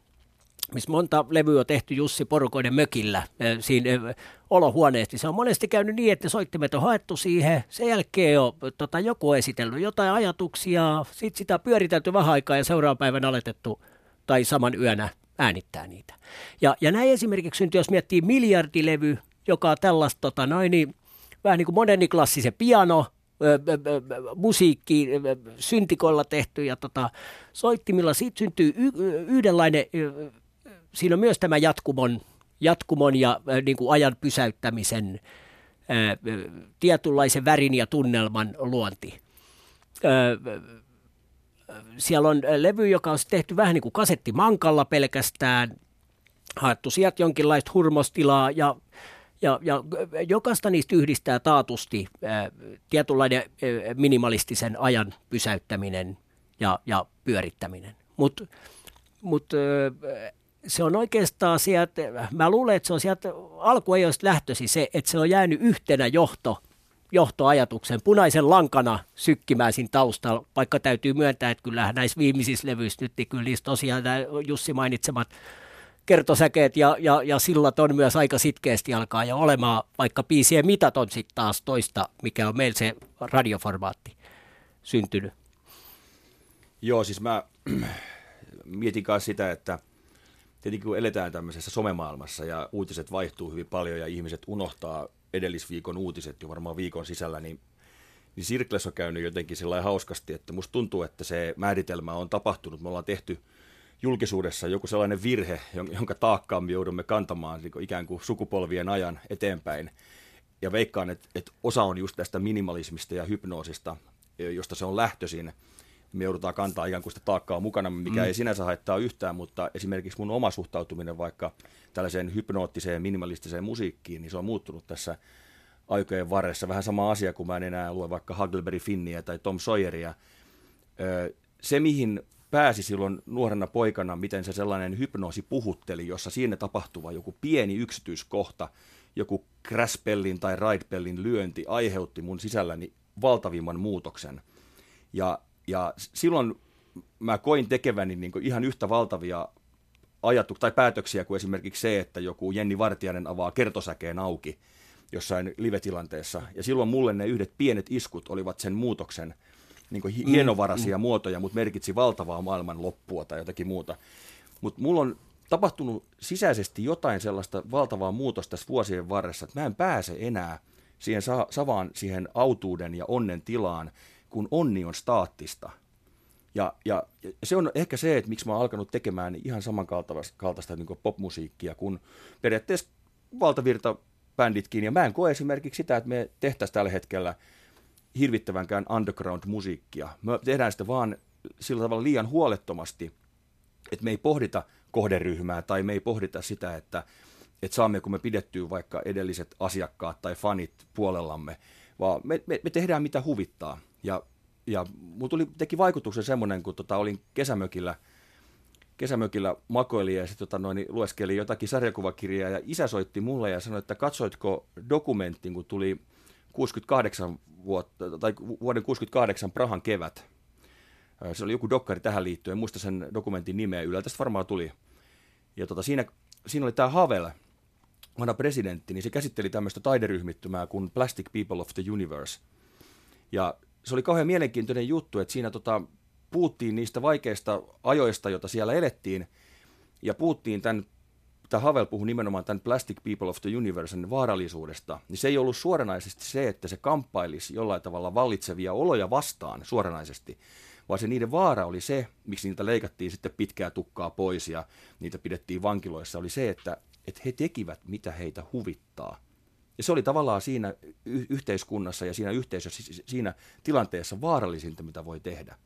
missä monta levyä on tehty Jussi Porukoiden mökillä siinä olohuoneessa, niin se on monesti käynyt niin, että soittimet on haettu siihen, sen jälkeen on tota, joku esitellyt jotain ajatuksia, sitten sitä pyöritelty vähän aikaa ja seuraavan päivän aletettu tai saman yönä äänittää niitä. Ja, ja näin esimerkiksi syntyy, jos miettii miljardilevy, joka on tällaista tota, noin, niin, vähän niin kuin moderni klassisen piano, musiikki syntikoilla tehty ja tota, soittimilla. Siitä syntyy y- yhdenlainen siinä on myös tämä jatkumon, jatkumon ja äh, niin kuin ajan pysäyttämisen äh, tietynlaisen värin ja tunnelman luonti. Äh, siellä on levy, joka on tehty vähän niin kuin kasettimankalla pelkästään, haettu sieltä jonkinlaista hurmostilaa ja, ja, ja jokaista niistä yhdistää taatusti ää, tietynlainen ää, minimalistisen ajan pysäyttäminen ja, ja pyörittäminen. Mutta mut, se on oikeastaan sieltä, mä luulen, että se on sieltä alkuajoista lähtösi se, että se on jäänyt yhtenä johto, johtoajatuksen punaisen lankana sykkimään siinä taustalla, vaikka täytyy myöntää, että kyllähän näissä viimeisissä levyissä nyt, niin kyllä tosiaan nämä Jussi mainitsemat kertosäkeet ja, ja, ja sillat on myös aika sitkeästi alkaa jo olemaan, vaikka piisien mitat on sitten taas toista, mikä on meillä se radioformaatti syntynyt. Joo, siis mä mietin sitä, että – tietenkin kun eletään tämmöisessä somemaailmassa ja uutiset vaihtuu hyvin paljon ja ihmiset unohtaa edellisviikon uutiset jo varmaan viikon sisällä, niin niin Sirkles on käynyt jotenkin sillä hauskasti, että musta tuntuu, että se määritelmä on tapahtunut. Me ollaan tehty julkisuudessa joku sellainen virhe, jonka taakkaan me joudumme kantamaan niin kuin ikään kuin sukupolvien ajan eteenpäin. Ja veikkaan, että, että osa on just tästä minimalismista ja hypnoosista, josta se on lähtöisin. Me joudutaan kantaa ikään kuin sitä taakkaa mukana, mikä mm. ei sinänsä haittaa yhtään, mutta esimerkiksi mun oma suhtautuminen vaikka tällaiseen hypnoottiseen, minimalistiseen musiikkiin, niin se on muuttunut tässä aikojen varressa. Vähän sama asia, kun mä en enää lue vaikka Huckleberry Finniä tai Tom Sawyeria. Se, mihin pääsi silloin nuorena poikana, miten se sellainen hypnoosi puhutteli, jossa siinä tapahtuva joku pieni yksityiskohta, joku crash-pellin tai ride-pellin lyönti aiheutti mun sisälläni valtavimman muutoksen. Ja, ja silloin mä koin tekeväni niin ihan yhtä valtavia ajatu- tai päätöksiä kuin esimerkiksi se, että joku Jenni Vartiainen avaa kertosäkeen auki jossain live-tilanteessa. Ja silloin mulle ne yhdet pienet iskut olivat sen muutoksen niin kuin mm, hienovaraisia mm, muotoja, mutta merkitsi valtavaa maailman loppua tai jotakin muuta. Mutta mulla on tapahtunut sisäisesti jotain sellaista valtavaa muutosta tässä vuosien varressa, että mä en pääse enää siihen savaan, siihen autuuden ja onnen tilaan, kun onni on staattista. Ja, ja se on ehkä se, että miksi mä oon alkanut tekemään ihan samankaltaista niin popmusiikkia kuin periaatteessa valtavirta bänditkin. Ja mä en koe esimerkiksi sitä, että me tehtäisiin tällä hetkellä hirvittävänkään underground-musiikkia. Me tehdään sitä vaan sillä tavalla liian huolettomasti, että me ei pohdita kohderyhmää tai me ei pohdita sitä, että, että saammeko me pidettyä vaikka edelliset asiakkaat tai fanit puolellamme, vaan me, me, me tehdään mitä huvittaa. Ja, ja mulla tuli, teki vaikutuksen semmoinen, kun tota, olin kesämökillä, kesämökillä makoilin ja sitten tota, noin, lueskelin jotakin sarjakuvakirjaa ja isä soitti mulle ja sanoi, että katsoitko dokumentin, kun tuli 68 vuotta, tai vuoden 68 Prahan kevät. Se oli joku dokkari tähän liittyen, en muista sen dokumentin nimeä, ylältä varmaan tuli. Ja tota, siinä, siinä oli tämä Havel, vanha presidentti, niin se käsitteli tämmöistä taideryhmittymää kuin Plastic People of the Universe. Ja se oli kauhean mielenkiintoinen juttu, että siinä tota, puhuttiin niistä vaikeista ajoista, joita siellä elettiin, ja puhuttiin tämän, tämä Havel puhui nimenomaan tämän Plastic People of the Universen vaarallisuudesta, niin se ei ollut suoranaisesti se, että se kamppailisi jollain tavalla vallitsevia oloja vastaan suoranaisesti, vaan se niiden vaara oli se, miksi niitä leikattiin sitten pitkää tukkaa pois ja niitä pidettiin vankiloissa, oli se, että, että he tekivät mitä heitä huvittaa. Ja se oli tavallaan siinä yhteiskunnassa ja siinä yhteisössä, siinä tilanteessa vaarallisinta, mitä voi tehdä.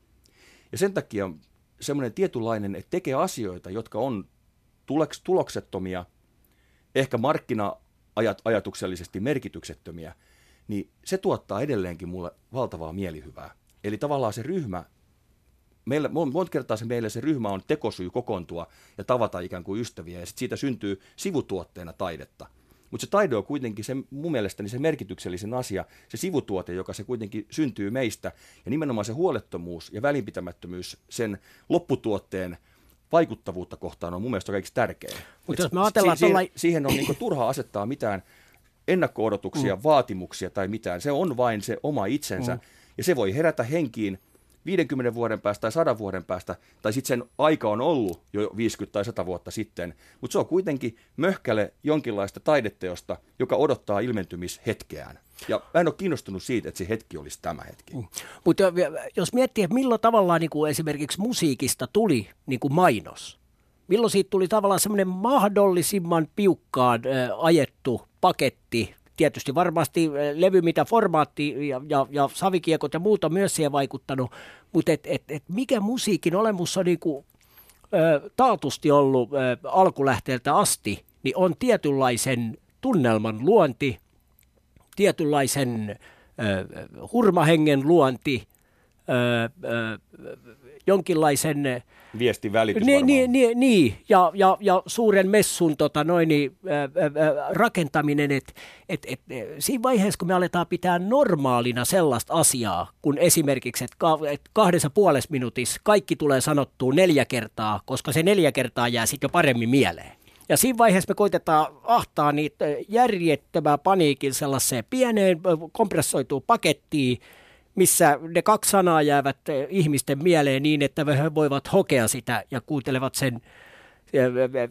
Ja sen takia semmoinen tietynlainen, että tekee asioita, jotka on tuloksettomia, ehkä markkina-ajatuksellisesti merkityksettömiä, niin se tuottaa edelleenkin mulle valtavaa mielihyvää. Eli tavallaan se ryhmä meillä, monta kertaa se meille se ryhmä on tekosyy kokoontua ja tavata ikään kuin ystäviä, ja sit siitä syntyy sivutuotteena taidetta. Mutta se taide on kuitenkin se, mun mielestäni se merkityksellisen asia, se sivutuote, joka se kuitenkin syntyy meistä, ja nimenomaan se huolettomuus ja välinpitämättömyys sen lopputuotteen vaikuttavuutta kohtaan on mun mielestä kaikista tärkein. Mutta jos me ajatellaan si- siihen, siihen on niin turha asettaa mitään ennakko-odotuksia, mm. vaatimuksia tai mitään. Se on vain se oma itsensä, mm. ja se voi herätä henkiin 50 vuoden päästä tai 100 vuoden päästä, tai sitten sen aika on ollut jo 50 tai 100 vuotta sitten, mutta se on kuitenkin möhkäle jonkinlaista taideteosta, joka odottaa ilmentymishetkeään. Ja mä en ole kiinnostunut siitä, että se hetki olisi tämä hetki. Mm. Mutta jos miettii, että milloin tavallaan niin kuin esimerkiksi musiikista tuli niin kuin mainos, milloin siitä tuli tavallaan semmoinen mahdollisimman piukkaan äh, ajettu paketti tietysti varmasti eh, levy, mitä formaatti ja, ja, ja savikiekot ja muuta myös siihen vaikuttanut, mutta et, et, et mikä musiikin olemus on niinku, ö, taatusti ollut ö, alkulähteeltä asti, niin on tietynlaisen tunnelman luonti, tietynlaisen ö, hurmahengen luonti, ö, ö, jonkinlaisen viestin välitys niin, niin, niin, niin, ja, ja, ja suuren messun tota, noin, niin, ää, ää, rakentaminen, että et, et, siinä vaiheessa, kun me aletaan pitää normaalina sellaista asiaa, kun esimerkiksi, että ka, et kahdessa puolessa minuutissa kaikki tulee sanottua neljä kertaa, koska se neljä kertaa jää sitten jo paremmin mieleen. Ja siinä vaiheessa me koitetaan ahtaa niitä järjettömää paniikin sellaiseen pieneen kompressoituun pakettiin, missä ne kaksi sanaa jäävät eh, ihmisten mieleen niin, että he voivat hokea sitä ja kuuntelevat sen,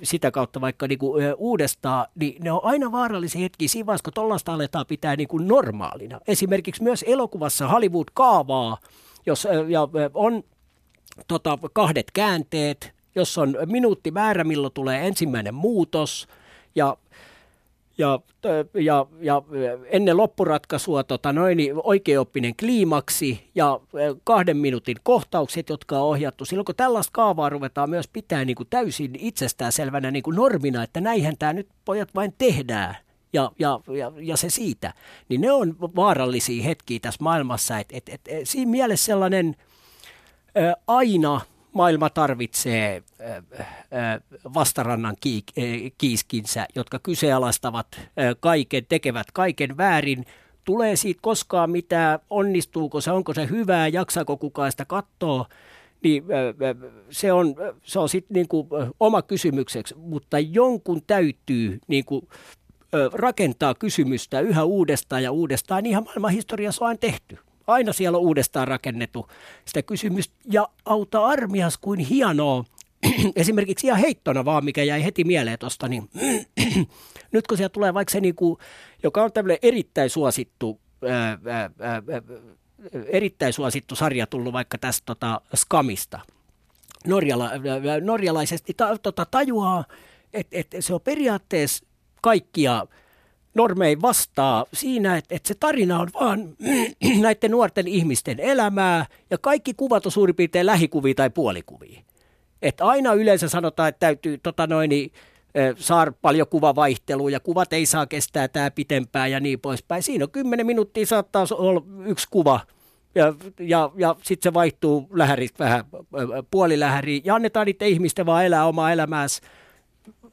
sitä kautta vaikka niin kuin, uudestaan, niin ne on aina vaarallisia hetkiä siinä vaiheessa, kun tuollaista aletaan pitää niin kuin normaalina. Esimerkiksi myös elokuvassa Hollywood kaavaa, jos ja on tota, kahdet käänteet, jos on minuuttimäärä, milloin tulee ensimmäinen muutos, ja ja, ja, ja ennen loppuratkaisua tota noin, niin oikeoppinen kliimaksi ja kahden minuutin kohtaukset, jotka on ohjattu. Silloin kun tällaista kaavaa ruvetaan myös pitää niin kuin täysin itsestäänselvänä niin kuin normina, että näinhän tämä nyt pojat vain tehdään, ja, ja, ja, ja se siitä, niin ne on vaarallisia hetkiä tässä maailmassa. Et, et, et, siinä mielessä sellainen ä, aina – maailma tarvitsee vastarannan kiiskinsä, jotka kyseenalaistavat kaiken, tekevät kaiken väärin. Tulee siitä koskaan mitään, onnistuuko se, onko se hyvää, jaksaako kukaan sitä katsoa, niin se on, se on sitten niinku oma kysymykseksi, mutta jonkun täytyy niinku rakentaa kysymystä yhä uudestaan ja uudestaan. Ihan maailman historiassa on tehty aina siellä on uudestaan rakennettu sitä kysymystä. Ja auta armias kuin hienoa, esimerkiksi ihan heittona vaan, mikä jäi heti mieleen tuosta, niin nyt kun siellä tulee vaikka se, niin kuin, joka on tämmöinen erittäin suosittu, ää, ää, ää, erittäin suosittu sarja tullut vaikka tästä tota, Skamista. Norjala, norjalaisesti ta, tota, tajuaa, että et se on periaatteessa kaikkia normein vastaa siinä, että, että se tarina on vaan näiden nuorten ihmisten elämää ja kaikki kuvat on suurin piirtein lähikuvia tai puolikuvia. Että aina yleensä sanotaan, että täytyy tota noin, niin, saada paljon kuvavaihtelua ja kuvat ei saa kestää tämä pitempään ja niin poispäin. Siinä on kymmenen minuuttia saattaa olla yksi kuva ja, ja, ja sitten se vaihtuu lähäristä vähän puolilähäriin ja annetaan niiden ihmisten vaan elää omaa elämäänsä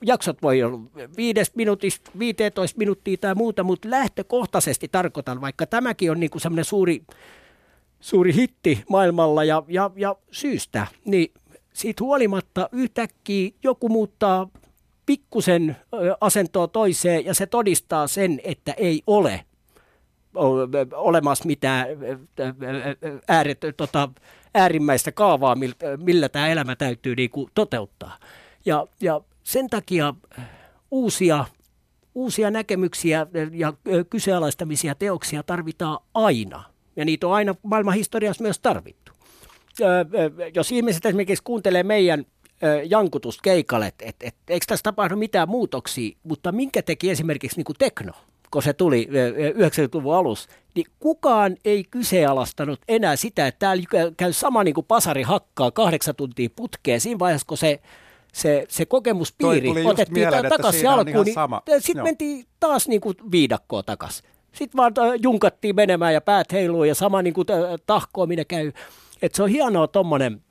jaksot voi olla 5 minuutista, 15 minuuttia tai muuta, mutta lähtökohtaisesti tarkoitan, vaikka tämäkin on niin kuin semmoinen suuri, suuri hitti maailmalla ja, ja, ja syystä, niin siitä huolimatta yhtäkkiä joku muuttaa pikkusen asentoa toiseen ja se todistaa sen, että ei ole olemassa mitään ääret, tota, äärimmäistä kaavaa, millä tämä elämä täytyy niin kuin toteuttaa. Ja, ja sen takia uusia, uusia näkemyksiä ja kyseenalaistamisia teoksia tarvitaan aina. Ja niitä on aina maailman historiassa myös tarvittu. Jos ihmiset esimerkiksi kuuntelee meidän jankutuskeikalle, että et, et, eikö tässä tapahdu mitään muutoksia, mutta minkä teki esimerkiksi niin kuin tekno, kun se tuli 90-luvun alussa, niin kukaan ei kyseenalaistanut enää sitä, että täällä käy sama niin kuin pasari hakkaa kahdeksan tuntia putkeen siinä vaiheessa, kun se se, se kokemuspiiri otettiin mieleen, takaisin alkuun, niin sitten mentiin taas niin kuin viidakkoa takaisin. Sitten vaan äh, junkattiin menemään ja päät heiluu ja sama niin kuin äh, tahkoaminen käy. Et se on hienoa tuommoinen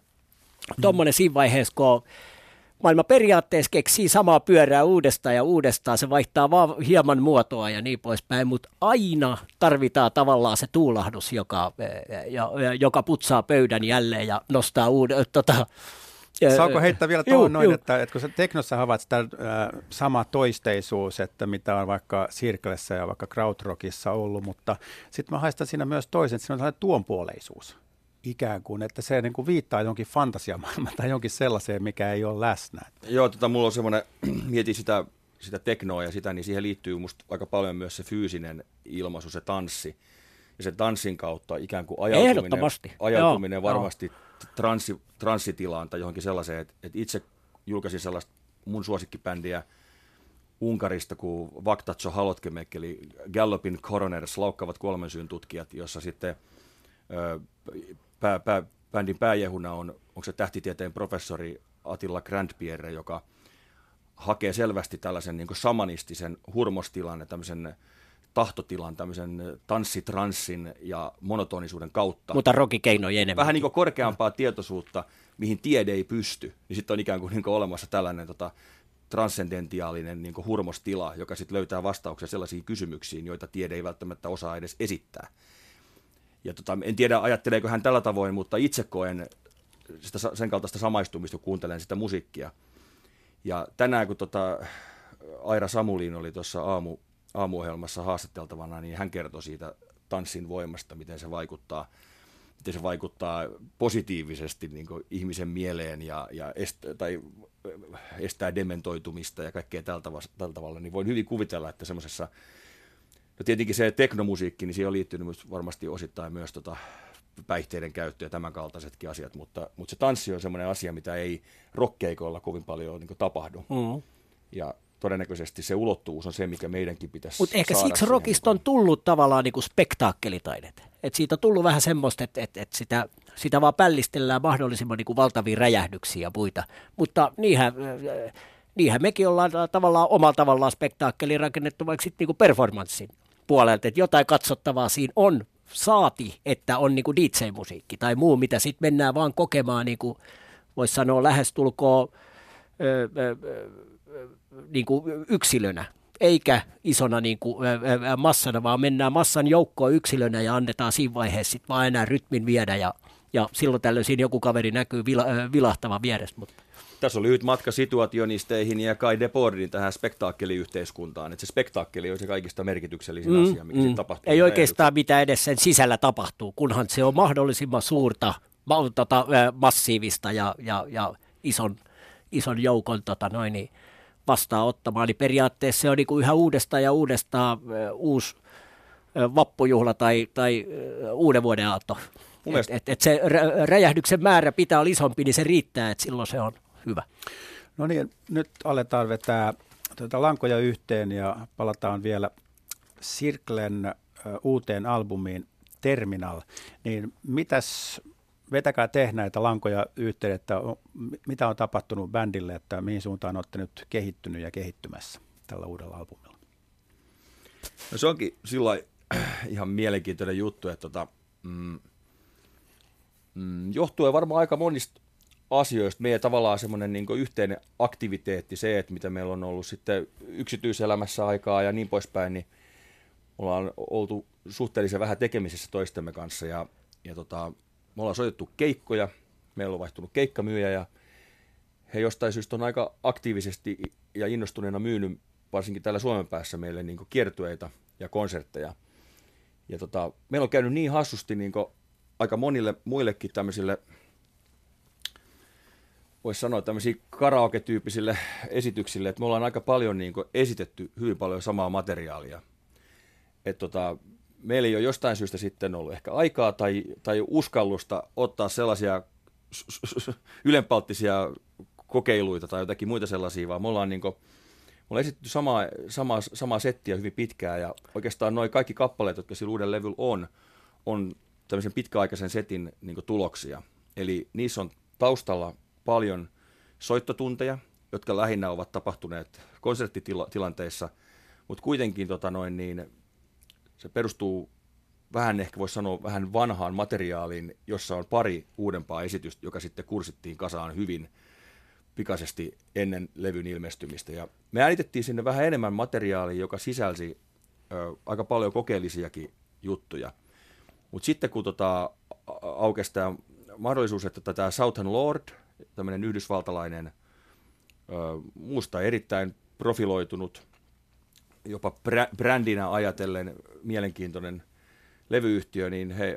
tommonen siinä vaiheessa, kun maailma periaatteessa keksii samaa pyörää uudestaan ja uudestaan. Se vaihtaa vaan hieman muotoa ja niin poispäin, mutta aina tarvitaan tavallaan se tuulahdus, joka, äh, joka putsaa pöydän jälleen ja nostaa uuden, tota, Saako heittää vielä tuohon noin, juu. Että, että kun sä teknossa havaat sitä äh, sama toisteisuus, että mitä on vaikka Sirklessä ja vaikka Krautrockissa ollut, mutta sitten mä haistan siinä myös toisen, että siinä on sellainen tuonpuoleisuus ikään kuin, että se niin kuin viittaa jonkin fantasiamaailmaan tai jonkin sellaiseen, mikä ei ole läsnä. Joo, tota, mulla on semmoinen, mietin sitä, sitä teknoa ja sitä, niin siihen liittyy musta aika paljon myös se fyysinen ilmaisu, se tanssi. Ja se tanssin kautta ikään kuin ajautuminen, ajautuminen Joo, varmasti jo transi, transsitilaan tai johonkin sellaiseen, että, että itse julkaisin sellaista mun suosikkibändiä Unkarista kuin Vaktatso Halotkemek, eli Gallopin Coroners, laukkavat kuoleman syyn tutkijat, jossa sitten ö, pää, pää, bändin pääjehuna on, onko se tähtitieteen professori Attila Grandpierre, joka hakee selvästi tällaisen niin samanistisen hurmostilan, tämmöisen tahtotilan, tämmöisen tanssitranssin ja monotonisuuden kautta. Mutta rockikeinoja enemmän. Vähän niin kuin korkeampaa tietoisuutta, mihin tiede ei pysty, niin sitten on ikään kuin, niin kuin olemassa tällainen tota, transcendentiaalinen niin kuin hurmostila, joka sitten löytää vastauksia sellaisiin kysymyksiin, joita tiede ei välttämättä osaa edes esittää. Ja tota, en tiedä, ajatteleeko hän tällä tavoin, mutta itse koen sitä, sen kaltaista samaistumista, kun kuuntelen sitä musiikkia. Ja tänään, kun tota, Aira Samulin oli tuossa aamu, aamuohjelmassa haastateltavana, niin hän kertoi siitä tanssin voimasta, miten se vaikuttaa, miten se vaikuttaa positiivisesti niin ihmisen mieleen ja, ja est, tai estää dementoitumista ja kaikkea tältä, tältä tavalla, niin voin hyvin kuvitella, että semmoisessa, no tietenkin se teknomusiikki, niin siihen on liittynyt varmasti osittain myös tota päihteiden käyttö ja tämän kaltaisetkin asiat, mutta, mutta se tanssi on semmoinen asia, mitä ei rokkeikoilla kovin paljon niin muuttuu. Mm. Ja todennäköisesti se ulottuvuus on se, mikä meidänkin pitäisi Mutta ehkä siksi rockista on tullut tavallaan niin spektaakkelitaidet. Et siitä on tullut vähän semmoista, että et, et sitä, sitä vaan pällistellään mahdollisimman niin kuin valtavia räjähdyksiä ja muita. Mutta niinhän, niinhän mekin ollaan tavallaan omalla tavallaan spektaakkeli rakennettu vaikka sitten niin performanssin puolelta, että jotain katsottavaa siinä on saati, että on niin kuin DJ-musiikki tai muu, mitä sitten mennään vaan kokemaan, niin kuin voisi sanoa lähestulkoon öö, öö, niin kuin yksilönä, eikä isona niin kuin, ää, massana, vaan mennään massan joukkoon yksilönä ja annetaan siinä vaiheessa sitten vaan enää rytmin viedä ja, ja silloin tällöin siinä joku kaveri näkyy vila, ää, vilahtavan vieressä. Mutta. Tässä on lyhyt matka situationisteihin ja Kai Debordin tähän spektaakkeliyhteiskuntaan. Että se spektaakkeli on se kaikista merkityksellisin mm, asia, mikä mm. tapahtuu. Ei oikeastaan mitä edes sen sisällä tapahtuu, kunhan se on mahdollisimman suurta, tota, massiivista ja, ja, ja ison, ison joukon tota, noin, niin, vastaanottamaan, niin periaatteessa se on niin kuin yhä uudestaan ja uudestaan uusi vappujuhla tai, tai uuden vuoden aatto. Et, et, et se räjähdyksen määrä pitää olla isompi, niin se riittää, että silloin se on hyvä. No niin, nyt aletaan vetää tuota lankoja yhteen ja palataan vielä Sirklen uuteen albumiin Terminal. Niin mitäs vetäkää te näitä lankoja yhteen, että mitä on tapahtunut bändille, että mihin suuntaan olette nyt kehittynyt ja kehittymässä tällä uudella albumilla? No se onkin sillä ihan mielenkiintoinen juttu, että tota, mm, mm, johtuen varmaan aika monista asioista. Meidän tavallaan semmoinen niin yhteinen aktiviteetti, se, että mitä meillä on ollut sitten yksityiselämässä aikaa ja niin poispäin, niin ollaan oltu suhteellisen vähän tekemisissä toistemme kanssa ja, ja tota, me ollaan soitettu keikkoja, meillä on vaihtunut keikkamyyjä ja he jostain syystä on aika aktiivisesti ja innostuneena myynyt varsinkin täällä Suomen päässä meille niin kiertueita ja konsertteja. Ja tota, meillä on käynyt niin hassusti niin aika monille muillekin tämmöisille, voisi sanoa tämmöisiä karaoke-tyyppisille esityksille, että me ollaan aika paljon niin esitetty hyvin paljon samaa materiaalia. Et tota, meillä ei ole jostain syystä sitten ollut ehkä aikaa tai, tai uskallusta ottaa sellaisia ylenpalttisia kokeiluita tai jotakin muita sellaisia, vaan me ollaan niin kuin, me ollaan esitetty samaa, samaa, samaa settiä hyvin pitkään ja oikeastaan noin kaikki kappaleet, jotka sillä uuden levyllä on, on tämmöisen pitkäaikaisen setin niin tuloksia. Eli niissä on taustalla paljon soittotunteja, jotka lähinnä ovat tapahtuneet konserttitilanteissa, mutta kuitenkin tota noin, niin se perustuu vähän ehkä voisi sanoa vähän vanhaan materiaaliin, jossa on pari uudempaa esitystä, joka sitten kursittiin kasaan hyvin pikaisesti ennen levyn ilmestymistä. Ja me äänitettiin sinne vähän enemmän materiaalia, joka sisälsi ö, aika paljon kokeellisiakin juttuja. Mutta sitten kun tota, aukesi tämä mahdollisuus, että tämä Southern Lord, tämmöinen yhdysvaltalainen, ö, muusta erittäin profiloitunut jopa brändinä ajatellen mielenkiintoinen levyyhtiö, niin he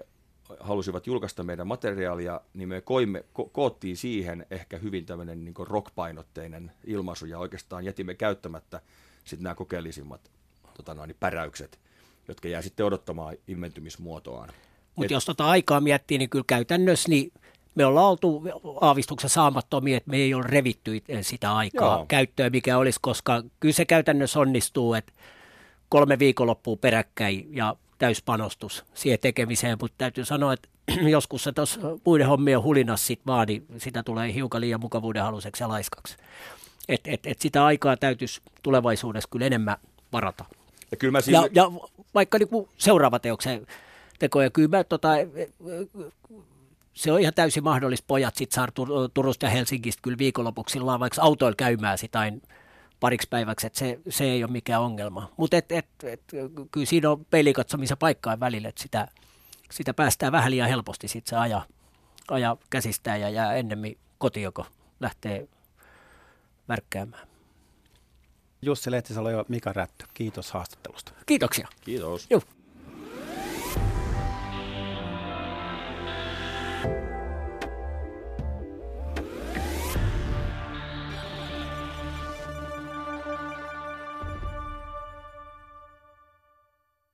halusivat julkaista meidän materiaalia, niin me koimme, ko- koottiin siihen ehkä hyvin tämmöinen niin rockpainotteinen ilmaisu ja oikeastaan jätimme käyttämättä sitten nämä kokeellisimmat tota noin, päräykset, jotka jää sitten odottamaan ilmentymismuotoaan. Mutta jos tota aikaa miettii, niin kyllä käytännössä niin me ollaan oltu aavistuksen saamattomia, että me ei ole revitty sitä aikaa Joo. käyttöön, mikä olisi, koska kyllä se käytännössä onnistuu, että kolme viikonloppua peräkkäin ja täyspanostus siihen tekemiseen, mutta täytyy sanoa, että joskus se tuossa muiden hommien hulinas sit vaan, niin sitä tulee hiukan liian mukavuuden haluseksi ja laiskaksi. Et, et, et sitä aikaa täytyisi tulevaisuudessa kyllä enemmän varata. Ja, kyllä mä sille... ja, ja vaikka niin seuraava teoksen teko, ja kyllä mä tota, se on ihan täysin mahdollista. Pojat sitten saa Tur- Turusta ja Helsingistä kyllä viikonlopuksi vaikka autoilla käymään sitä pariksi päiväksi, että se, se ei ole mikään ongelma. Mutta et, et, et, kyllä siinä on pelikatsomisen paikkaa välillä, että sitä, sitä päästään vähän liian helposti sitten se aja, aja käsistään ja jää ennemmin kotioko lähtee värkkäämään. Jussi Lehtisalo ja Mika Rättö, kiitos haastattelusta. Kiitoksia. Kiitos. Juh.